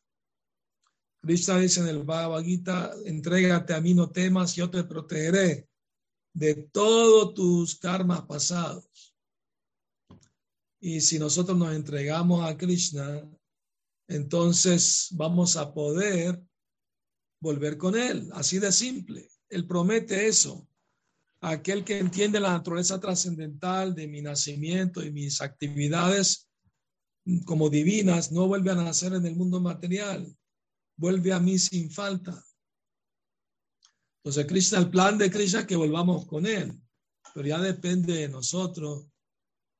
Krishna dice en el Bhagavad Gita, entrégate a mí, no temas, yo te protegeré de todos tus karmas pasados. Y si nosotros nos entregamos a Krishna, entonces vamos a poder volver con Él, así de simple. Él promete eso. Aquel que entiende la naturaleza trascendental de mi nacimiento y mis actividades como divinas, no vuelve a nacer en el mundo material, vuelve a mí sin falta. Entonces, Krishna, el plan de Krishna es que volvamos con Él, pero ya depende de nosotros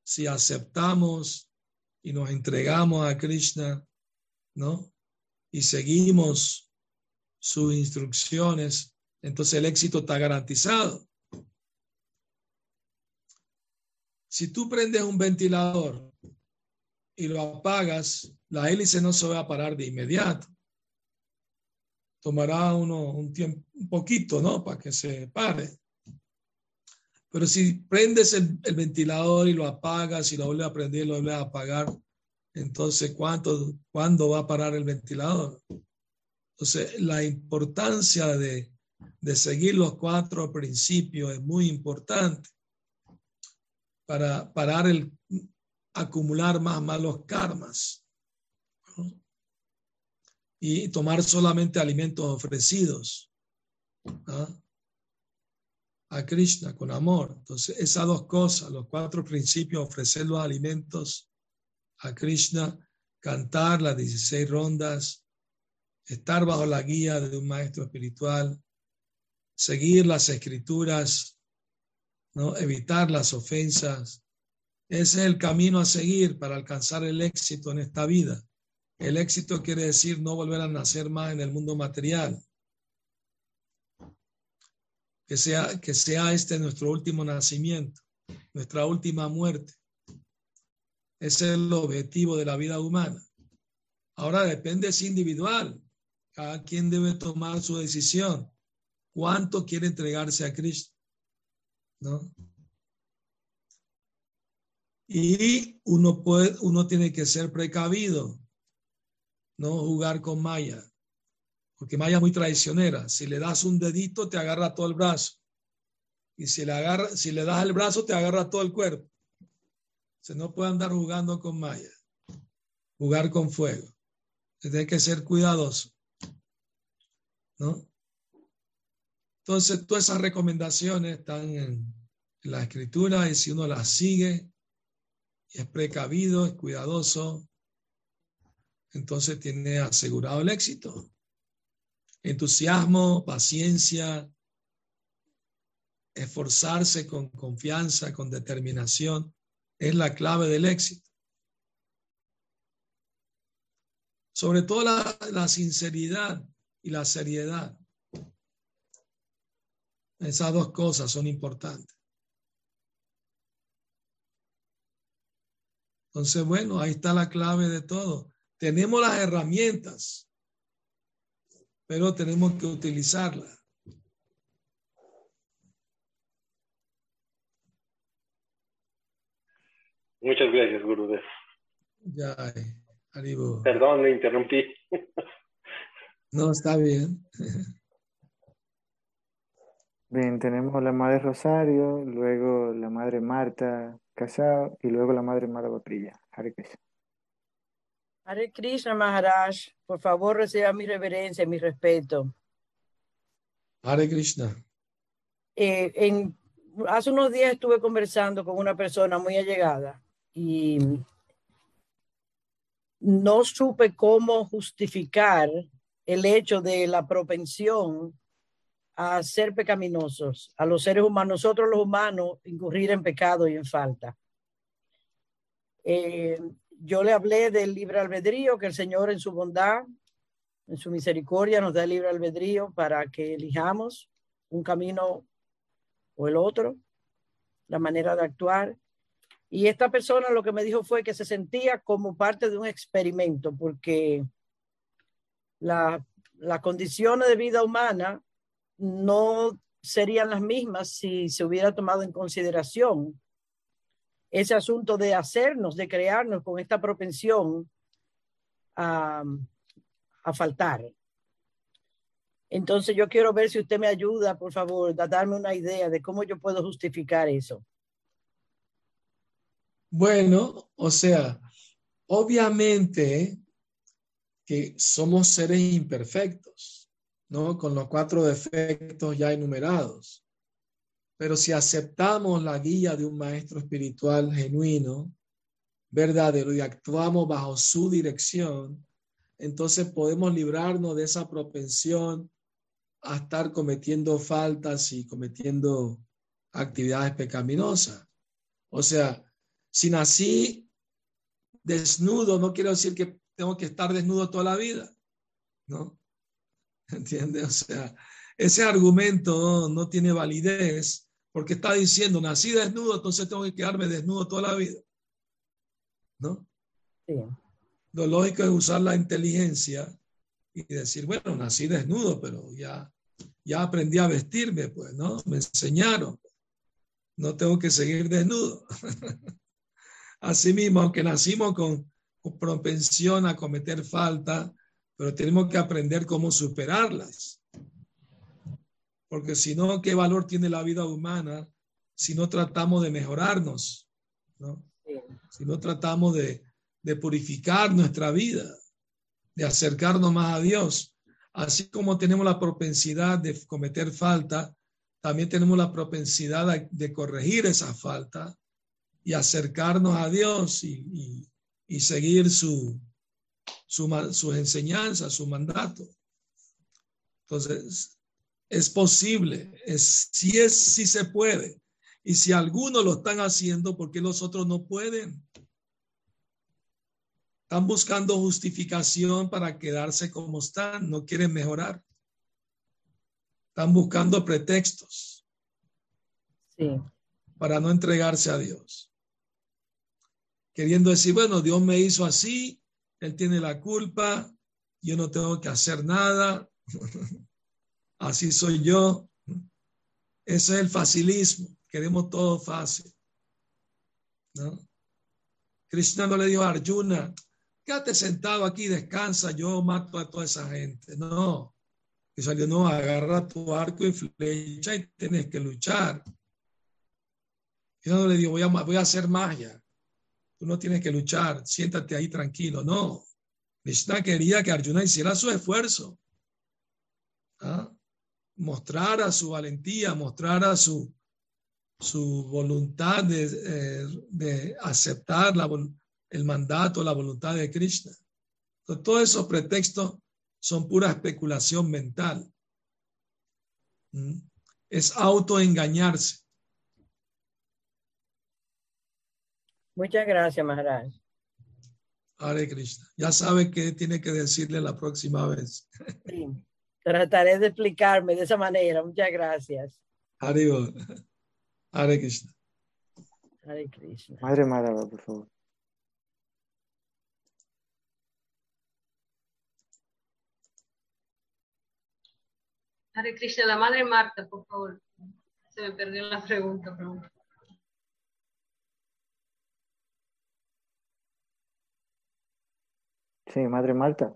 si aceptamos y nos entregamos a Krishna, ¿no? Y seguimos sus instrucciones, entonces el éxito está garantizado. Si tú prendes un ventilador y lo apagas, la hélice no se va a parar de inmediato. Tomará uno un tiempo, un poquito, ¿no? Para que se pare. Pero si prendes el, ventilador y lo apagas y lo vuelves a prender y lo vuelves a apagar, entonces ¿cuánto, ¿cuándo va a parar el ventilador? Entonces, la importancia de, de seguir los cuatro principios es muy importante para parar el acumular más malos karmas y tomar solamente alimentos ofrecidos a Krishna con amor. Entonces, esas dos cosas, los cuatro principios, ofrecer los alimentos a Krishna, cantar las 16 rondas, estar bajo la guía de un maestro espiritual, seguir las escrituras, ¿no? evitar las ofensas. Ese es el camino a seguir para alcanzar el éxito en esta vida. El éxito quiere decir no volver a nacer más en el mundo material que sea, que sea este nuestro último nacimiento, nuestra última muerte. Ese es el objetivo de la vida humana. Ahora depende, es individual. Cada quien debe tomar su decisión. ¿Cuánto quiere entregarse a Cristo? ¿No? Y uno, puede, uno tiene que ser precavido, no jugar con Maya porque Maya es muy traicionera. Si le das un dedito, te agarra todo el brazo. Y si le, agarra, si le das el brazo, te agarra todo el cuerpo. Se no puede andar jugando con Maya. Jugar con fuego. Tiene que ser cuidadoso. ¿No? Entonces, todas esas recomendaciones están en, la escritura y si uno las sigue y es precavido, es cuidadoso, entonces tiene asegurado el éxito entusiasmo, paciencia, esforzarse con confianza, con determinación, es la clave del éxito. Sobre todo la, sinceridad y la seriedad. Esas dos cosas son importantes. Entonces, bueno, ahí está la clave de todo. Tenemos las herramientas pero tenemos que utilizarla. Muchas gracias, Gurudev. Ya, Perdón, me interrumpí. No, está bien. Bien, tenemos la madre Rosario, luego la madre Marta Casado y luego la madre Mara Prilla. Hare Hare Krishna Maharaj, por favor reciba mi reverencia y mi respeto. Hare Krishna. Eh, en, hace unos días estuve conversando con una persona muy allegada y no supe cómo justificar el hecho de la propensión a ser pecaminosos, a los seres humanos, nosotros los humanos, incurrir en pecado y en falta. Eh, yo le hablé del libre albedrío, que el Señor en su bondad, en su misericordia, nos da el libre albedrío para que elijamos un camino o el otro, la manera de actuar. Y esta persona lo que me dijo fue que se sentía como parte de un experimento, porque la, las condiciones de vida humana no serían las mismas si se hubiera tomado en consideración ese asunto de hacernos, de crearnos con esta propensión a, a faltar. Entonces yo quiero ver si usted me ayuda, por favor, a darme una idea de cómo yo puedo justificar eso. Bueno, o sea, obviamente que somos seres imperfectos, ¿no? Con los cuatro defectos ya enumerados. Pero si aceptamos la guía de un maestro espiritual genuino, verdadero, y actuamos bajo su dirección, entonces podemos librarnos de esa propensión a estar cometiendo faltas y cometiendo actividades pecaminosas. O sea, si nací desnudo, no quiero decir que tengo que estar desnudo toda la vida, ¿no? ¿Entiendes? O sea, ese argumento no tiene validez porque está diciendo, nací desnudo, entonces tengo que quedarme desnudo toda la vida. ¿No? Sí. Lo lógico es usar la inteligencia y decir, bueno, nací desnudo, pero ya, ya aprendí a vestirme, pues, ¿no? Me enseñaron. No tengo que seguir desnudo. Asimismo, aunque nacimos con, con propensión a cometer falta, pero tenemos que aprender cómo superarlas porque si no, ¿qué valor tiene la vida humana si no tratamos de mejorarnos? ¿no? Si no tratamos de, de purificar nuestra vida, de acercarnos más a Dios. Así como tenemos la propensidad de cometer falta, también tenemos la propensidad de, corregir esa falta y acercarnos a Dios y, y seguir su, su, sus enseñanzas, su mandato. Entonces, es posible, es, si es, si se puede. Y si algunos lo están haciendo, ¿por qué los otros no pueden? Están buscando justificación para quedarse como están, no quieren mejorar. Están buscando pretextos para no entregarse a Dios. Queriendo decir, bueno, Dios me hizo así, Él tiene la culpa, yo no tengo que hacer nada. así soy yo. Ese es el facilismo, queremos todo fácil. ¿no? Krishna no le dijo a Arjuna, quédate sentado aquí, descansa, yo mato a toda esa gente. No, y salió, no, agarra tu arco y flecha y tienes que luchar. Yo no le a, voy a hacer magia. Tú no tienes que luchar, siéntate ahí tranquilo. No, Krishna quería que Arjuna hiciera su esfuerzo. ¿Ah? mostrara su valentía, mostrara su, su voluntad de, eh, de aceptar el mandato, la voluntad de Krishna. Todos esos pretextos son pura especulación mental. Es autoengañarse. Muchas gracias, Maharaj. Hare Krishna. Ya sabe qué tiene que decirle la próxima vez. Sí. Trataré de explicarme de esa manera. Muchas gracias. Hare Hare Krishna. Hare Krishna. Madre Madre, por favor. Hare Krishna, la madre Marta, por favor. Se me perdió la pregunta. pregunta. Sí, madre Marta.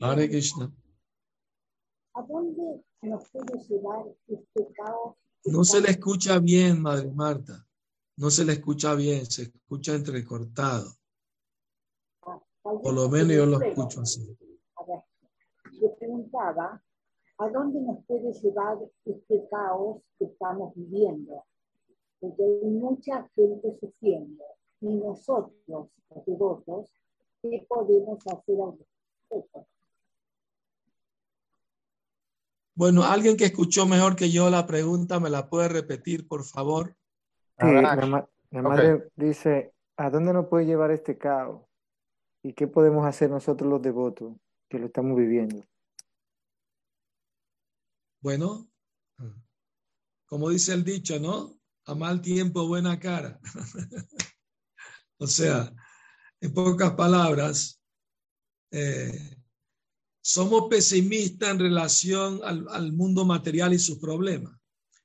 Hare Krishna. ¿A dónde nos puede llevar este caos? No se le escucha bien, Madre Marta. No se le escucha bien, se escucha entrecortado. Por lo menos yo lo escucho así. A ver, yo preguntaba, ¿a dónde nos puede llevar este caos que estamos viviendo? Porque hay mucha gente sufriendo y nosotros, los devotos, ¿qué podemos hacer al respecto? Bueno, alguien que escuchó mejor que yo la pregunta, ¿me la puede repetir, por favor? Sí, la, ma- la madre dice, ¿a dónde nos puede llevar este caos? ¿Y qué podemos hacer nosotros los devotos que lo estamos viviendo? Bueno, como dice el dicho, ¿no? A mal tiempo, buena cara. o sea, en pocas palabras, eh, somos pesimistas en relación al, al mundo material y sus problemas,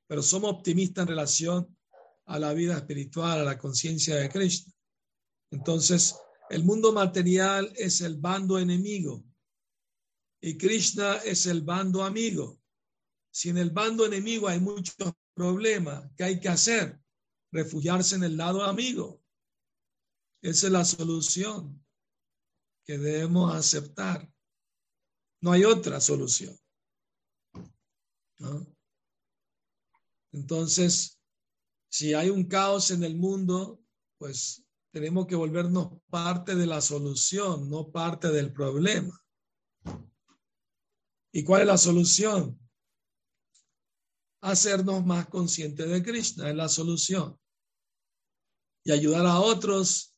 pero somos optimistas en relación a la vida espiritual, a la conciencia de Krishna. Entonces, el mundo material es el bando enemigo y Krishna es el bando amigo. Si en el bando enemigo hay muchos problemas, ¿qué hay que hacer? Refugiarse en el lado amigo. Esa es la solución que debemos aceptar. No hay otra solución. Entonces, si hay un caos en el mundo, pues tenemos que volvernos parte de la solución, no parte del problema. ¿Y cuál es la solución? Hacernos más conscientes de Krishna es la solución. Y ayudar a otros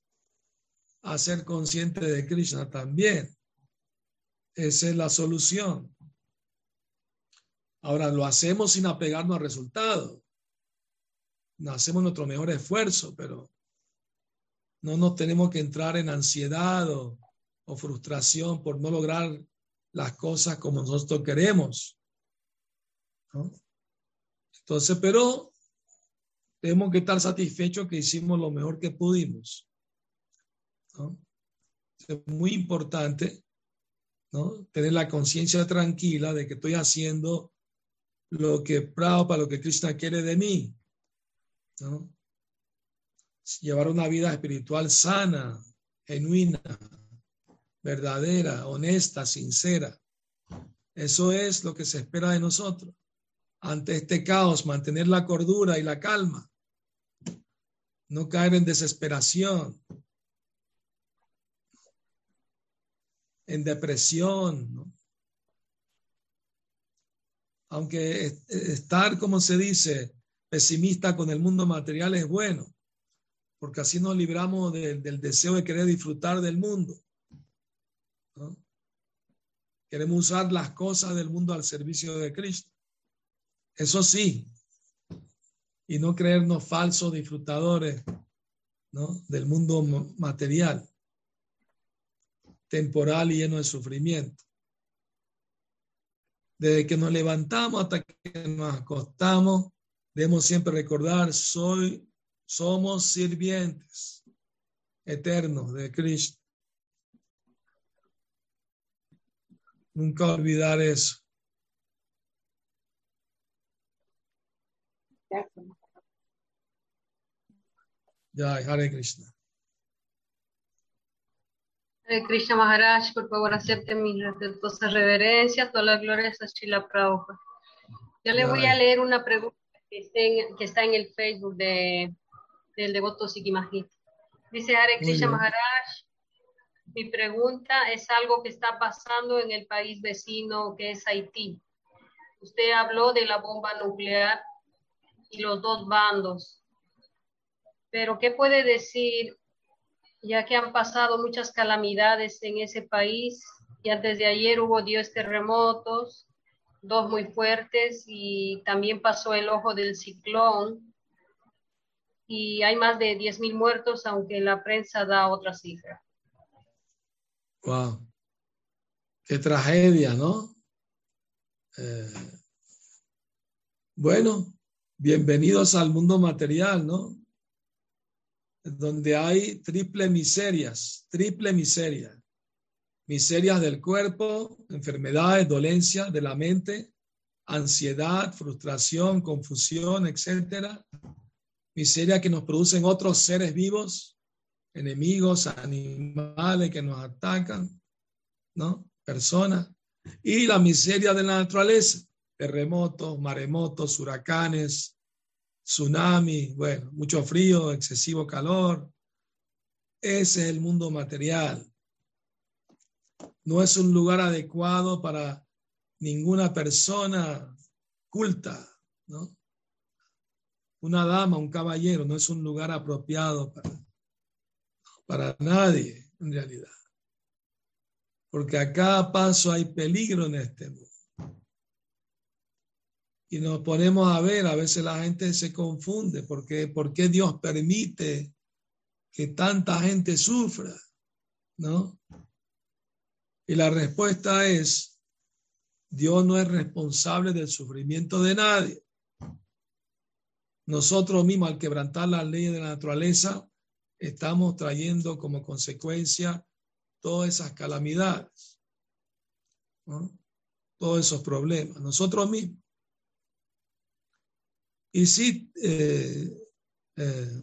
a ser conscientes de Krishna también. Esa es la solución. Ahora lo hacemos sin apegarnos al resultado. Hacemos nuestro mejor esfuerzo, pero no nos tenemos que entrar en ansiedad o, frustración por no lograr las cosas como nosotros queremos. ¿no? Entonces, pero tenemos que estar satisfechos que hicimos lo mejor que pudimos. Es muy importante tener la conciencia tranquila de que estoy haciendo lo que para lo que Krishna quiere de mí. Llevar una vida espiritual sana, genuina, verdadera, honesta, sincera. Eso es lo que se espera de nosotros. Ante este caos, mantener la cordura y la calma. No caer en desesperación, en depresión. Aunque estar, como se dice, pesimista con el mundo material es bueno, porque así nos libramos de, del deseo de querer disfrutar del mundo. Queremos usar las cosas del mundo al servicio de Cristo. Eso sí, y no creernos falsos disfrutadores ¿no? del mundo material, temporal y lleno de sufrimiento. Desde que nos levantamos hasta que nos acostamos, debemos siempre recordar, soy, somos sirvientes eternos de Cristo. Nunca olvidar eso. Ya, Hare Krishna. Hare Krishna Maharaj, por favor acepte mis respetuosas reverencias, todas las glorias a Shila Prabhupada. Yo le voy a leer una pregunta que, en, que está en el Facebook de, del devoto Sikimajit. Dice Hare Krishna Maharaj, mi pregunta es algo que está pasando en el país vecino que es Haití. Usted habló de la bomba nuclear y los dos bandos. Pero, ¿qué puede decir, ya que han pasado muchas calamidades en ese país y antes de ayer hubo 10 terremotos, dos muy fuertes y también pasó el ojo del ciclón y hay más de 10 mil muertos, aunque la prensa da otra cifra. Wow. Qué tragedia, ¿no? Eh, bueno, bienvenidos al mundo material, ¿no? Donde hay triple miserias, triple miseria. Miserias del cuerpo, enfermedades, dolencias de la mente, ansiedad, frustración, confusión, etcétera. miseria que nos producen otros seres vivos, enemigos, animales que nos atacan, ¿no? Personas. Y la miseria de la naturaleza, terremotos, maremotos, huracanes, tsunami, bueno, mucho frío, excesivo calor. Ese es el mundo material. No es un lugar adecuado para ninguna persona culta, ¿no? Una dama, un caballero, no es un lugar apropiado para, para nadie, en realidad. Porque a cada paso hay peligro en este mundo. Y nos ponemos a ver, a veces la gente se confunde, porque ¿por qué Dios permite que tanta gente sufra? ¿No? Y la respuesta es, Dios no es responsable del sufrimiento de nadie. Nosotros mismos, al quebrantar las leyes de la naturaleza, estamos trayendo como consecuencia todas esas calamidades, todos esos problemas, nosotros mismos. Y sí, eh, eh,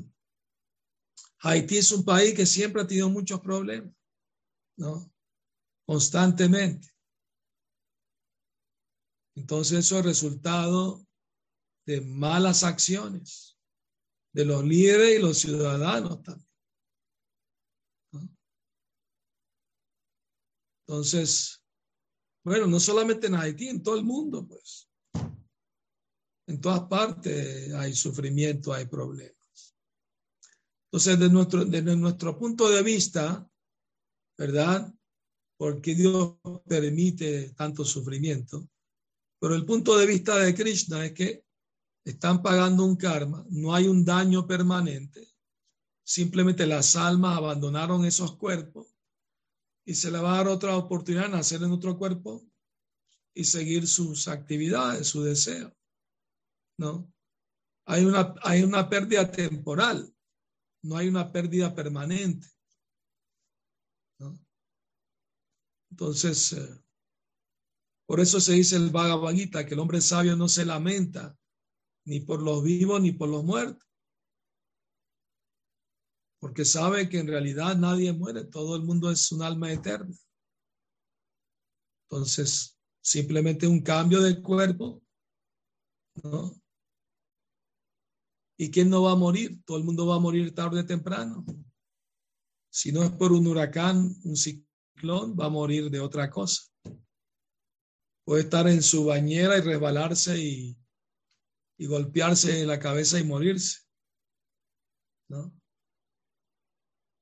Haití es un país que siempre ha tenido muchos problemas, ¿no? Constantemente. Entonces eso es resultado de malas acciones de los líderes y los ciudadanos también. Entonces, bueno, no solamente en Haití, en todo el mundo, pues. En todas partes hay sufrimiento, hay problemas. Entonces, de nuestro, desde nuestro punto de vista, ¿verdad? Porque Dios permite tanto sufrimiento. Pero el punto de vista de Krishna es que están pagando un karma, no hay un daño permanente, simplemente las almas abandonaron esos cuerpos y se le va a dar otra oportunidad de nacer en otro cuerpo y seguir sus actividades, su deseo. ¿No? Hay una, hay una pérdida temporal, no hay una pérdida permanente. ¿no? Entonces, eh, por eso se dice el Bhagavad Gita que el hombre sabio no se lamenta ni por los vivos ni por los muertos. Porque sabe que en realidad nadie muere, todo el mundo es un alma eterna. Entonces, simplemente un cambio de cuerpo, ¿no? ¿Y quién no va a morir? Todo el mundo va a morir tarde o temprano. Si no es por un huracán, un ciclón, va a morir de otra cosa. Puede estar en su bañera y resbalarse y y golpearse en la cabeza y morirse. ¿no?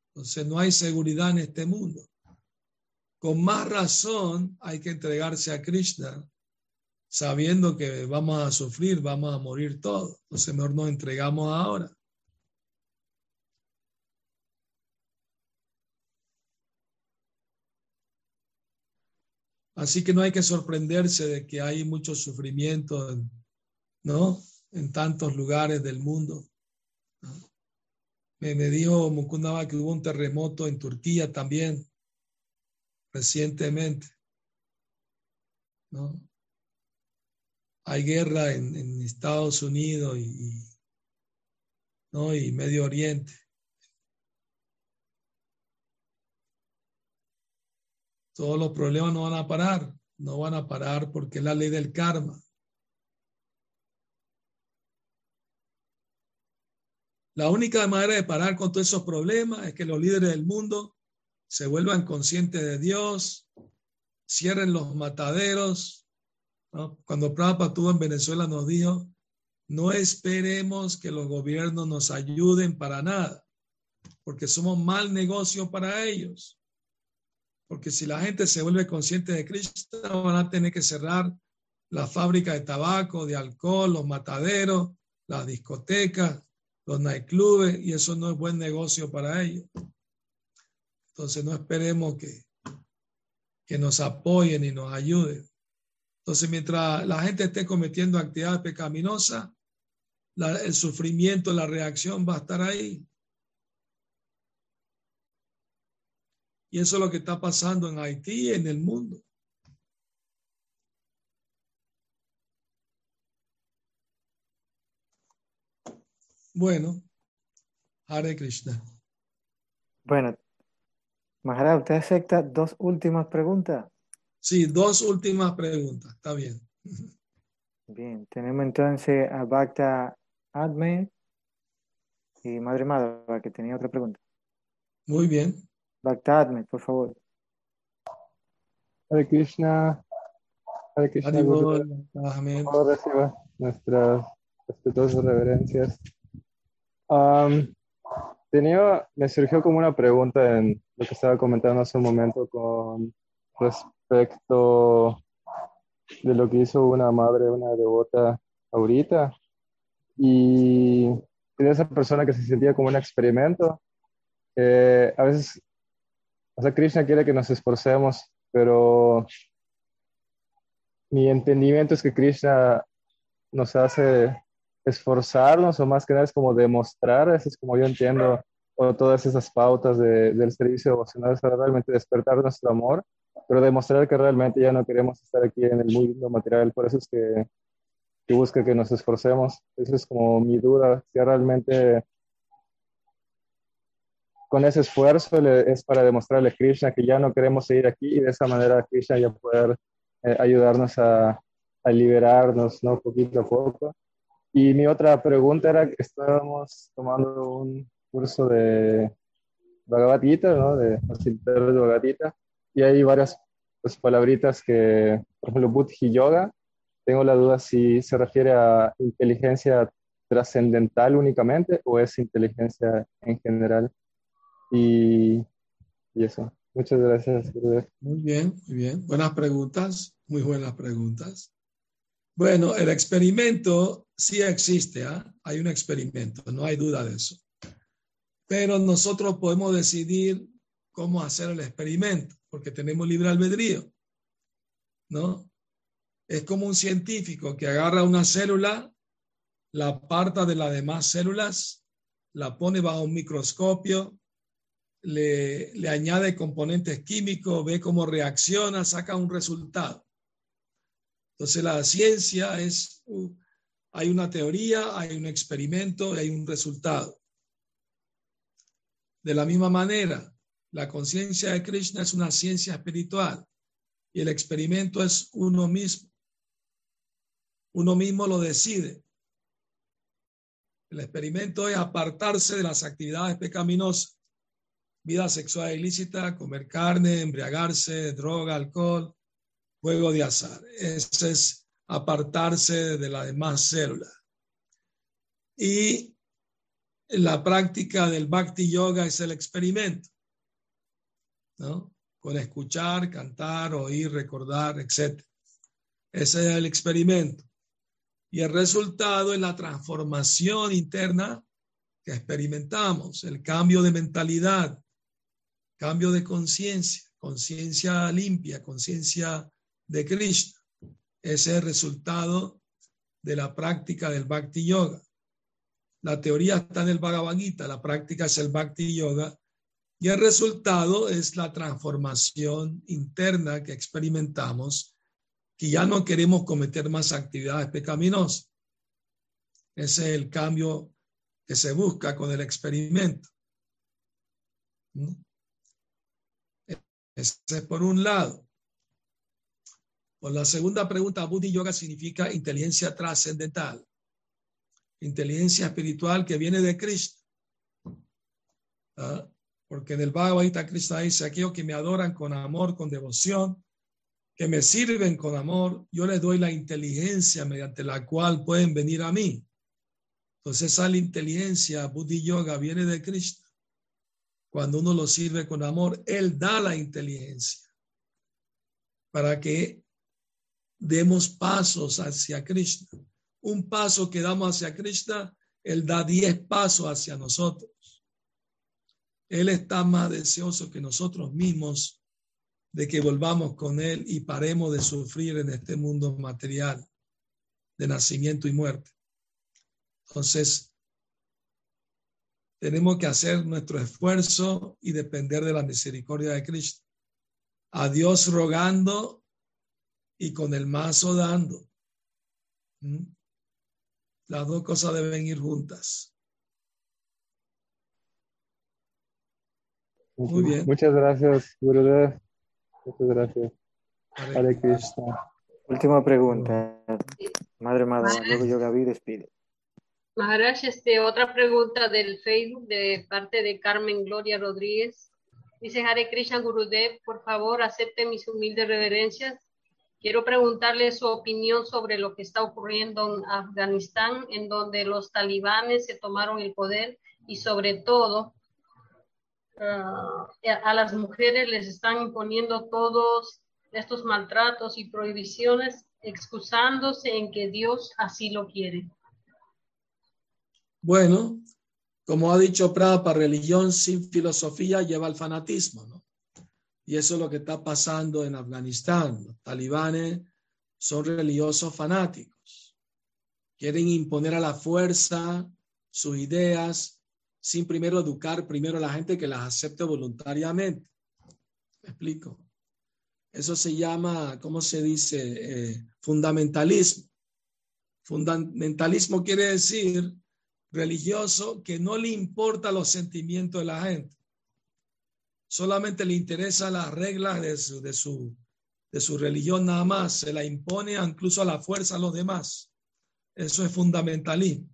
Entonces no hay seguridad en este mundo. Con más razón hay que entregarse a Krishna sabiendo que vamos a sufrir, vamos a morir todos. Entonces mejor nos entregamos ahora. Así que no hay que sorprenderse de que hay mucho sufrimiento ¿no? En tantos lugares del mundo. Me, me, dijo Mukundava que hubo un terremoto en Turquía también recientemente. ¿no? Hay guerra en, Estados Unidos y, y Medio Oriente. Todos los problemas no van a parar, no van a parar porque es la ley del karma. La única manera de parar con todos esos problemas es que los líderes del mundo se vuelvan conscientes de Dios, cierren los mataderos. Cuando Prabhupada estuvo en Venezuela nos dijo, no esperemos que los gobiernos nos ayuden para nada, porque somos mal negocio para ellos. Porque si la gente se vuelve consciente de Cristo, van a tener que cerrar la fábrica de tabaco, de alcohol, los mataderos, las discotecas, los nightclubes y eso no es buen negocio para ellos. Entonces no esperemos que, que nos apoyen y nos ayuden. Entonces mientras la gente esté cometiendo actividades pecaminosas, el sufrimiento, la reacción va a estar ahí. Y eso es lo que está pasando en Haití y en el mundo. Bueno, Hare Krishna. Bueno, Maharaj, ¿usted acepta dos últimas preguntas? Sí, dos últimas preguntas, está bien. Bien, tenemos entonces a Bhakta Adme y Madre Madhava, que tenía otra pregunta. Muy bien. Bhakta Adme, por favor. Hare Krishna. Hare Krishna. Amén. Por favor, reciba nuestras respetuosas reverencias. tenía, me surgió como una pregunta en lo que estaba comentando hace un momento con respecto de lo que hizo una madre, una devota ahorita. Y de esa persona que se sentía como un experimento. a veces, o sea, Krishna quiere que nos esforcemos, pero mi entendimiento es que Krishna nos hace esforzarnos o más que nada es como demostrar, eso es como yo entiendo, o todas esas pautas del servicio devocional, es realmente despertar nuestro amor pero demostrar que realmente ya no queremos estar aquí en el mundo material, por eso es que, que busca que nos esforcemos. Esa es como mi duda, si realmente con ese esfuerzo es para demostrarle a Krishna que ya no queremos seguir aquí y de esa manera Krishna ya poder eh, ayudarnos a, a, liberarnos, ¿no? Poquito a poco. Y mi otra pregunta era que estábamos tomando un curso de Bhagavad Gita, ¿no? De facilitar Bhagavad Gita y hay varias pues, palabritas que, por ejemplo, Buddhi Yoga, tengo la duda si se refiere a inteligencia trascendental únicamente o es inteligencia en general. Y, y eso. Muchas gracias. Muy bien, muy bien. Buenas preguntas, muy buenas preguntas. Bueno, el experimento sí existe, ¿ah? hay un experimento, no hay duda de eso. Pero nosotros podemos decidir cómo hacer el experimento porque tenemos libre albedrío, ¿no? Es como un científico que agarra una célula, la aparta de las demás células, la pone bajo un microscopio, le, le añade componentes químicos, ve cómo reacciona, saca un resultado. Entonces la ciencia es, uh, hay una teoría, hay un experimento y hay un resultado. De la misma manera, la conciencia de Krishna es una ciencia espiritual y el experimento es uno mismo. Uno mismo lo decide. El experimento es apartarse de las actividades pecaminosas, vida sexual ilícita, comer carne, embriagarse, droga, alcohol, juego de azar. Ese es apartarse de las demás células. Y la práctica del bhakti yoga es el experimento. Con escuchar, cantar, oír, recordar, etc. Ese es el experimento. Y el resultado es la transformación interna que experimentamos, el cambio de mentalidad, cambio de conciencia, conciencia limpia, conciencia de Krishna. Ese es el resultado de la práctica del Bhakti Yoga. La teoría está en el Bhagavad Gita, la práctica es el Bhakti Yoga y el resultado es la transformación interna que experimentamos, que ya no queremos cometer más actividades pecaminosas. Ese es el cambio que se busca con el experimento. Ese es por un lado. Por la segunda pregunta, Buddhi Yoga significa inteligencia trascendental, inteligencia espiritual que viene de Cristo. ¿Ah? Porque en el Bhagavad Gita Krishna dice, aquellos que me adoran con amor, con devoción, que me sirven con amor, yo les doy la inteligencia mediante la cual pueden venir a mí. Entonces esa inteligencia, Buddhi Yoga, viene de Krishna. Cuando uno lo sirve con amor, Él da la inteligencia para que demos pasos hacia Krishna. Un paso que damos hacia Krishna, Él da diez pasos hacia nosotros. Él está más deseoso que nosotros mismos de que volvamos con Él y paremos de sufrir en este mundo material de nacimiento y muerte. Entonces, tenemos que hacer nuestro esfuerzo y depender de la misericordia de Cristo. A Dios rogando y con el mazo dando. ¿Mm? Las dos cosas deben ir juntas. Muy bien. Muchas gracias, Gurudev. Muchas gracias. Hare Krishna. Última pregunta. Madre Madre, luego yo Gaby despide. Maharaj, este, otra pregunta del Facebook de parte de Carmen Gloria Rodríguez. Dice Hare Krishna Gurudev, por favor, acepte mis humildes reverencias. Quiero preguntarle su opinión sobre lo que está ocurriendo en Afganistán, en donde los talibanes se tomaron el poder y sobre todo ah, a las mujeres les están imponiendo todos estos maltratos y prohibiciones, excusándose en que Dios así lo quiere. Bueno, como ha dicho Prabhupada, religión sin filosofía lleva al fanatismo, ¿no? Y eso es lo que está pasando en Afganistán. Los talibanes son religiosos fanáticos. Quieren imponer a la fuerza sus ideas sin primero educar primero a la gente que las acepte voluntariamente. ¿Me explico? Eso se llama, ¿cómo se dice? Eh, fundamentalismo. Fundamentalismo quiere decir religioso que no le importa los sentimientos de la gente. Solamente le interesa las reglas de su, de su, de su religión nada más. Se la impone incluso a la fuerza a los demás. Eso es fundamentalismo.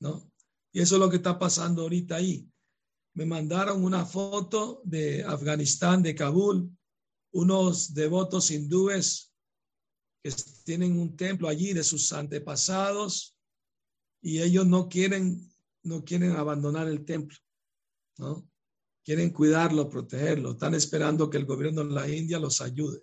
¿No? Y eso es lo que está pasando ahorita ahí. Me mandaron una foto de Afganistán, de Kabul, unos devotos hindúes que tienen un templo allí de sus antepasados y ellos no quieren, no quieren abandonar el templo, ¿no? Quieren cuidarlo, protegerlo, están esperando que el gobierno de la India los ayude.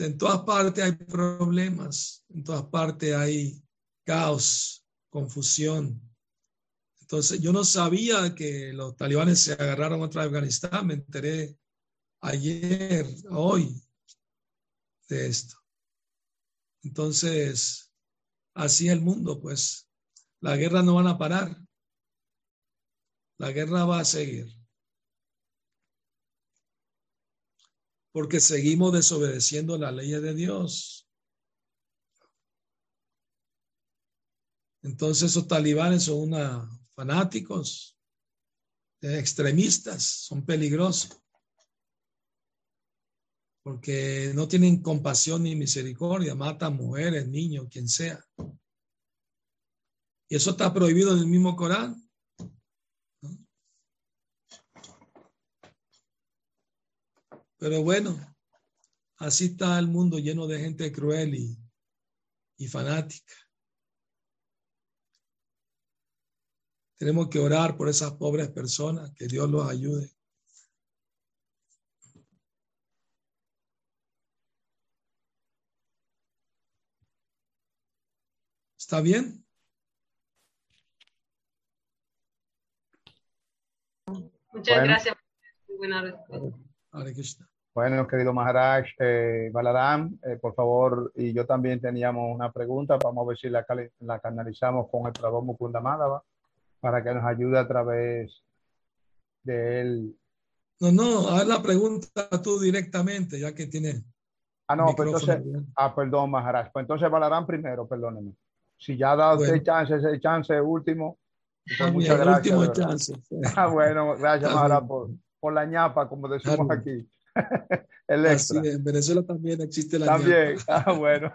En todas partes hay problemas, en todas partes hay caos, confusión. Entonces, yo no sabía que los talibanes se agarraron otra Afganistán, me enteré ayer, hoy, de esto. Entonces, así es el mundo, pues. La guerra no van a parar. La guerra va a seguir. Porque seguimos desobedeciendo las leyes de Dios. Entonces esos talibanes son una, fanáticos, extremistas, son peligrosos porque no tienen compasión ni misericordia, matan mujeres, niños, quien sea. Y eso está prohibido en el mismo Corán. Pero bueno, así está el mundo lleno de gente cruel y, y fanática. Tenemos que orar por esas pobres personas, que Dios los ayude. ¿Está bien? Muchas gracias. Bueno, querido Maharaj, eh, Balaram, eh, por favor, y yo también teníamos una pregunta, vamos a ver si la, la canalizamos con el Prabhu Mukunda Madhava para que nos ayude a través de él. No, no, haz la pregunta tú directamente, ya que tiene. Ah, no, pues entonces, ah, perdón, Maharaj, pues entonces Balaram primero, perdóneme si ya ha dado usted chance, ese chance último. Pues muchas gracias. Último chance. Ah, bueno, gracias, Mara, por, por, la ñapa, como decimos aquí. El Así en Venezuela también existe la también. ñapa. Ah, bueno.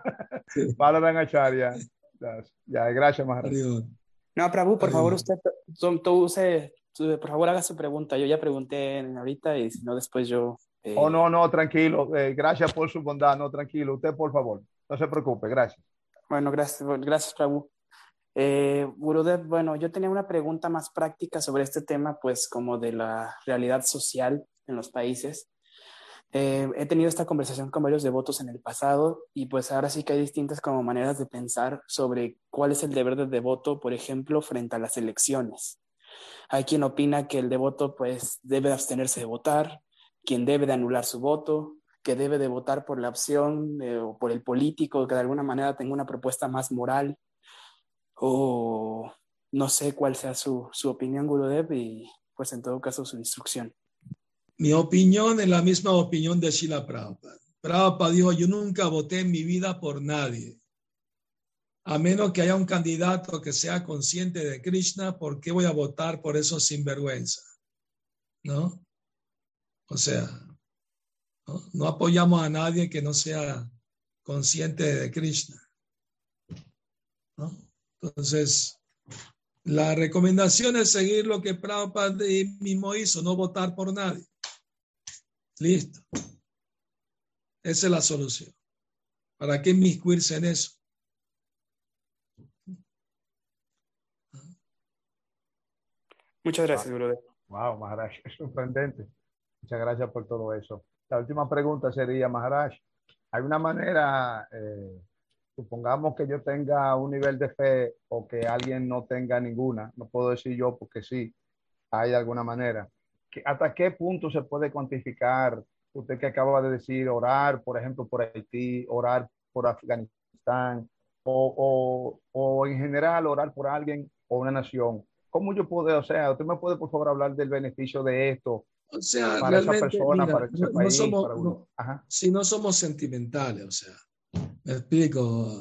Para la Acharya. Ya, gracias, Mara. No, Prabhu, por favor, usted, tú, por favor, haga su pregunta. Yo ya pregunté ahorita y si no, después yo. Eh... Oh, no, no, tranquilo. Eh, gracias por su bondad. No, tranquilo. Usted, por favor. No se preocupe. Gracias. Bueno, gracias, gracias Prabhu. Eh, Gurudev, bueno, yo tenía una pregunta más práctica sobre este tema, pues como de la realidad social en los países. Eh, he tenido esta conversación con varios devotos en el pasado y pues ahora sí que hay distintas como maneras de pensar sobre cuál es el deber del devoto, por ejemplo, frente a las elecciones. Hay quien opina que el devoto pues debe abstenerse de votar, quien debe de anular su voto, que debe de votar por la opción eh, o por el político que de alguna manera tenga una propuesta más moral o no sé cuál sea su, su opinión, Gurudev, y pues en todo caso su instrucción. Mi opinión es la misma opinión de Shila Prabhupada. Prabhupada dijo, yo nunca voté en mi vida por nadie. A menos que haya un candidato que sea consciente de Krishna, ¿por qué voy a votar por esos sinvergüenza? ¿no? O sea, ¿no? apoyamos a nadie que no sea consciente de Krishna. ¿no? Entonces, la recomendación es seguir lo que Prabhupada mismo hizo, no votar por nadie. Listo. Esa es la solución. ¿Para qué inmiscuirse en eso? Muchas gracias, brother. Wow, Maharaj, es sorprendente. Muchas gracias por todo eso. La última pregunta sería, Maharaj, ¿hay una manera, eh, supongamos que yo tenga un nivel de fe o que alguien no tenga ninguna, no puedo decir yo porque sí, hay alguna manera. ¿Hasta qué punto se puede cuantificar? Usted que acaba de decir, orar, por ejemplo, por Haití, orar por Afganistán, o, o, o en general orar por alguien o una nación. ¿Cómo yo puedo, o sea, usted me puede por favor hablar del beneficio de esto? O sea, para esa persona, para ese país, somos, si no somos sentimentales, o sea, me explico.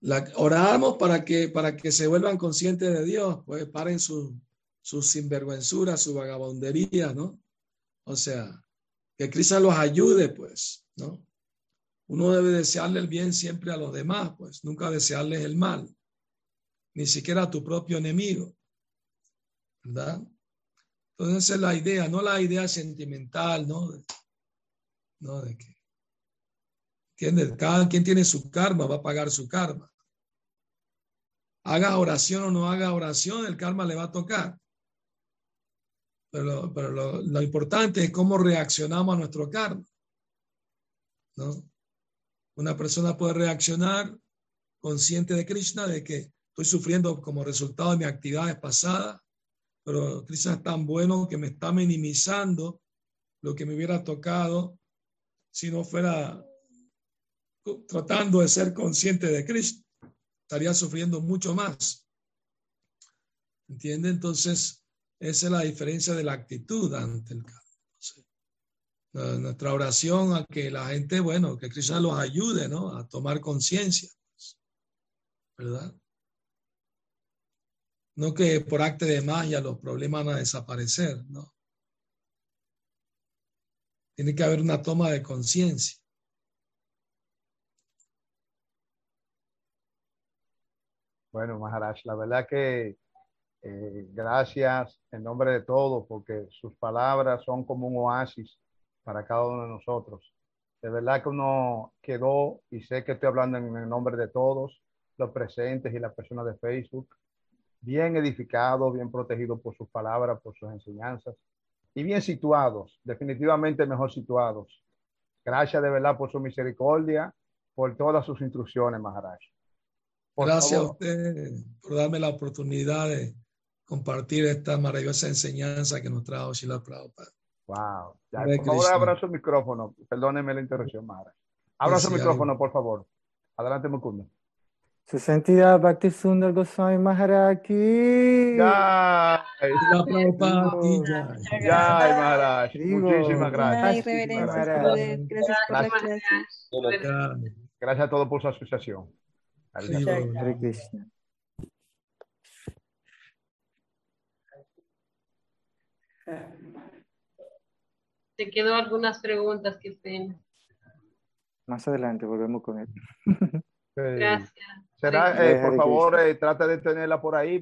La, oramos para que, para que se vuelvan conscientes de Dios, pues paren su, su sinvergüenzura, su vagabundería, ¿no? O sea, que Cristo los ayude, pues, ¿no? Uno debe desearle el bien siempre a los demás, pues, nunca desearles el mal, ni siquiera a tu propio enemigo. ¿verdad? Entonces es la idea, no la idea sentimental, ¿no? No de que. Cada quien tiene su karma, va a pagar su karma. Haga oración o no haga oración, el karma le va a tocar. Pero, pero lo, lo importante es cómo reaccionamos a nuestro karma. ¿no? Una persona puede reaccionar consciente de Krishna, de que estoy sufriendo como resultado de mis actividades pasadas, pero Cristo es tan bueno que me está minimizando lo que me hubiera tocado si no fuera tratando de ser consciente de Cristo. Estaría sufriendo mucho más. ¿Entiende? Entonces, esa es la diferencia de la actitud ante el karma. nuestra oración a que la gente, bueno, que Cristo los ayude, ¿no? A tomar conciencia. Pues, ¿Verdad? No que por acto de magia los problemas van a desaparecer, ¿no? Tiene que haber una toma de conciencia. Bueno, Maharaj, la verdad que eh, gracias en nombre de todos, porque sus palabras son como un oasis para cada uno de nosotros. De verdad que uno quedó, y sé que estoy hablando en el nombre de todos, los presentes y las personas de Facebook, bien edificados, bien protegidos por sus palabras, por sus enseñanzas y bien situados, definitivamente mejor situados. Gracias de verdad por su misericordia, por todas sus instrucciones, Maharaj. Gracias a usted por darme la oportunidad de compartir esta maravillosa enseñanza que nos trajo Shila Prabhupada. Wow. por favor, abra su micrófono. Perdóneme la interrupción, Maharaj. Abra su micrófono, por favor. Adelante, Mukunda. Su santidad Bhakti Sundar Goswami Maharaj ki. Jai. Jai, Maharaj. Muchísimas gracias. Gracias, gracias a todos por su asociación. Hare Te quedó algunas preguntas, qué pena. Más adelante volvemos con él. Gracias. Será, eh, por favor, eh, trata de tenerla por ahí.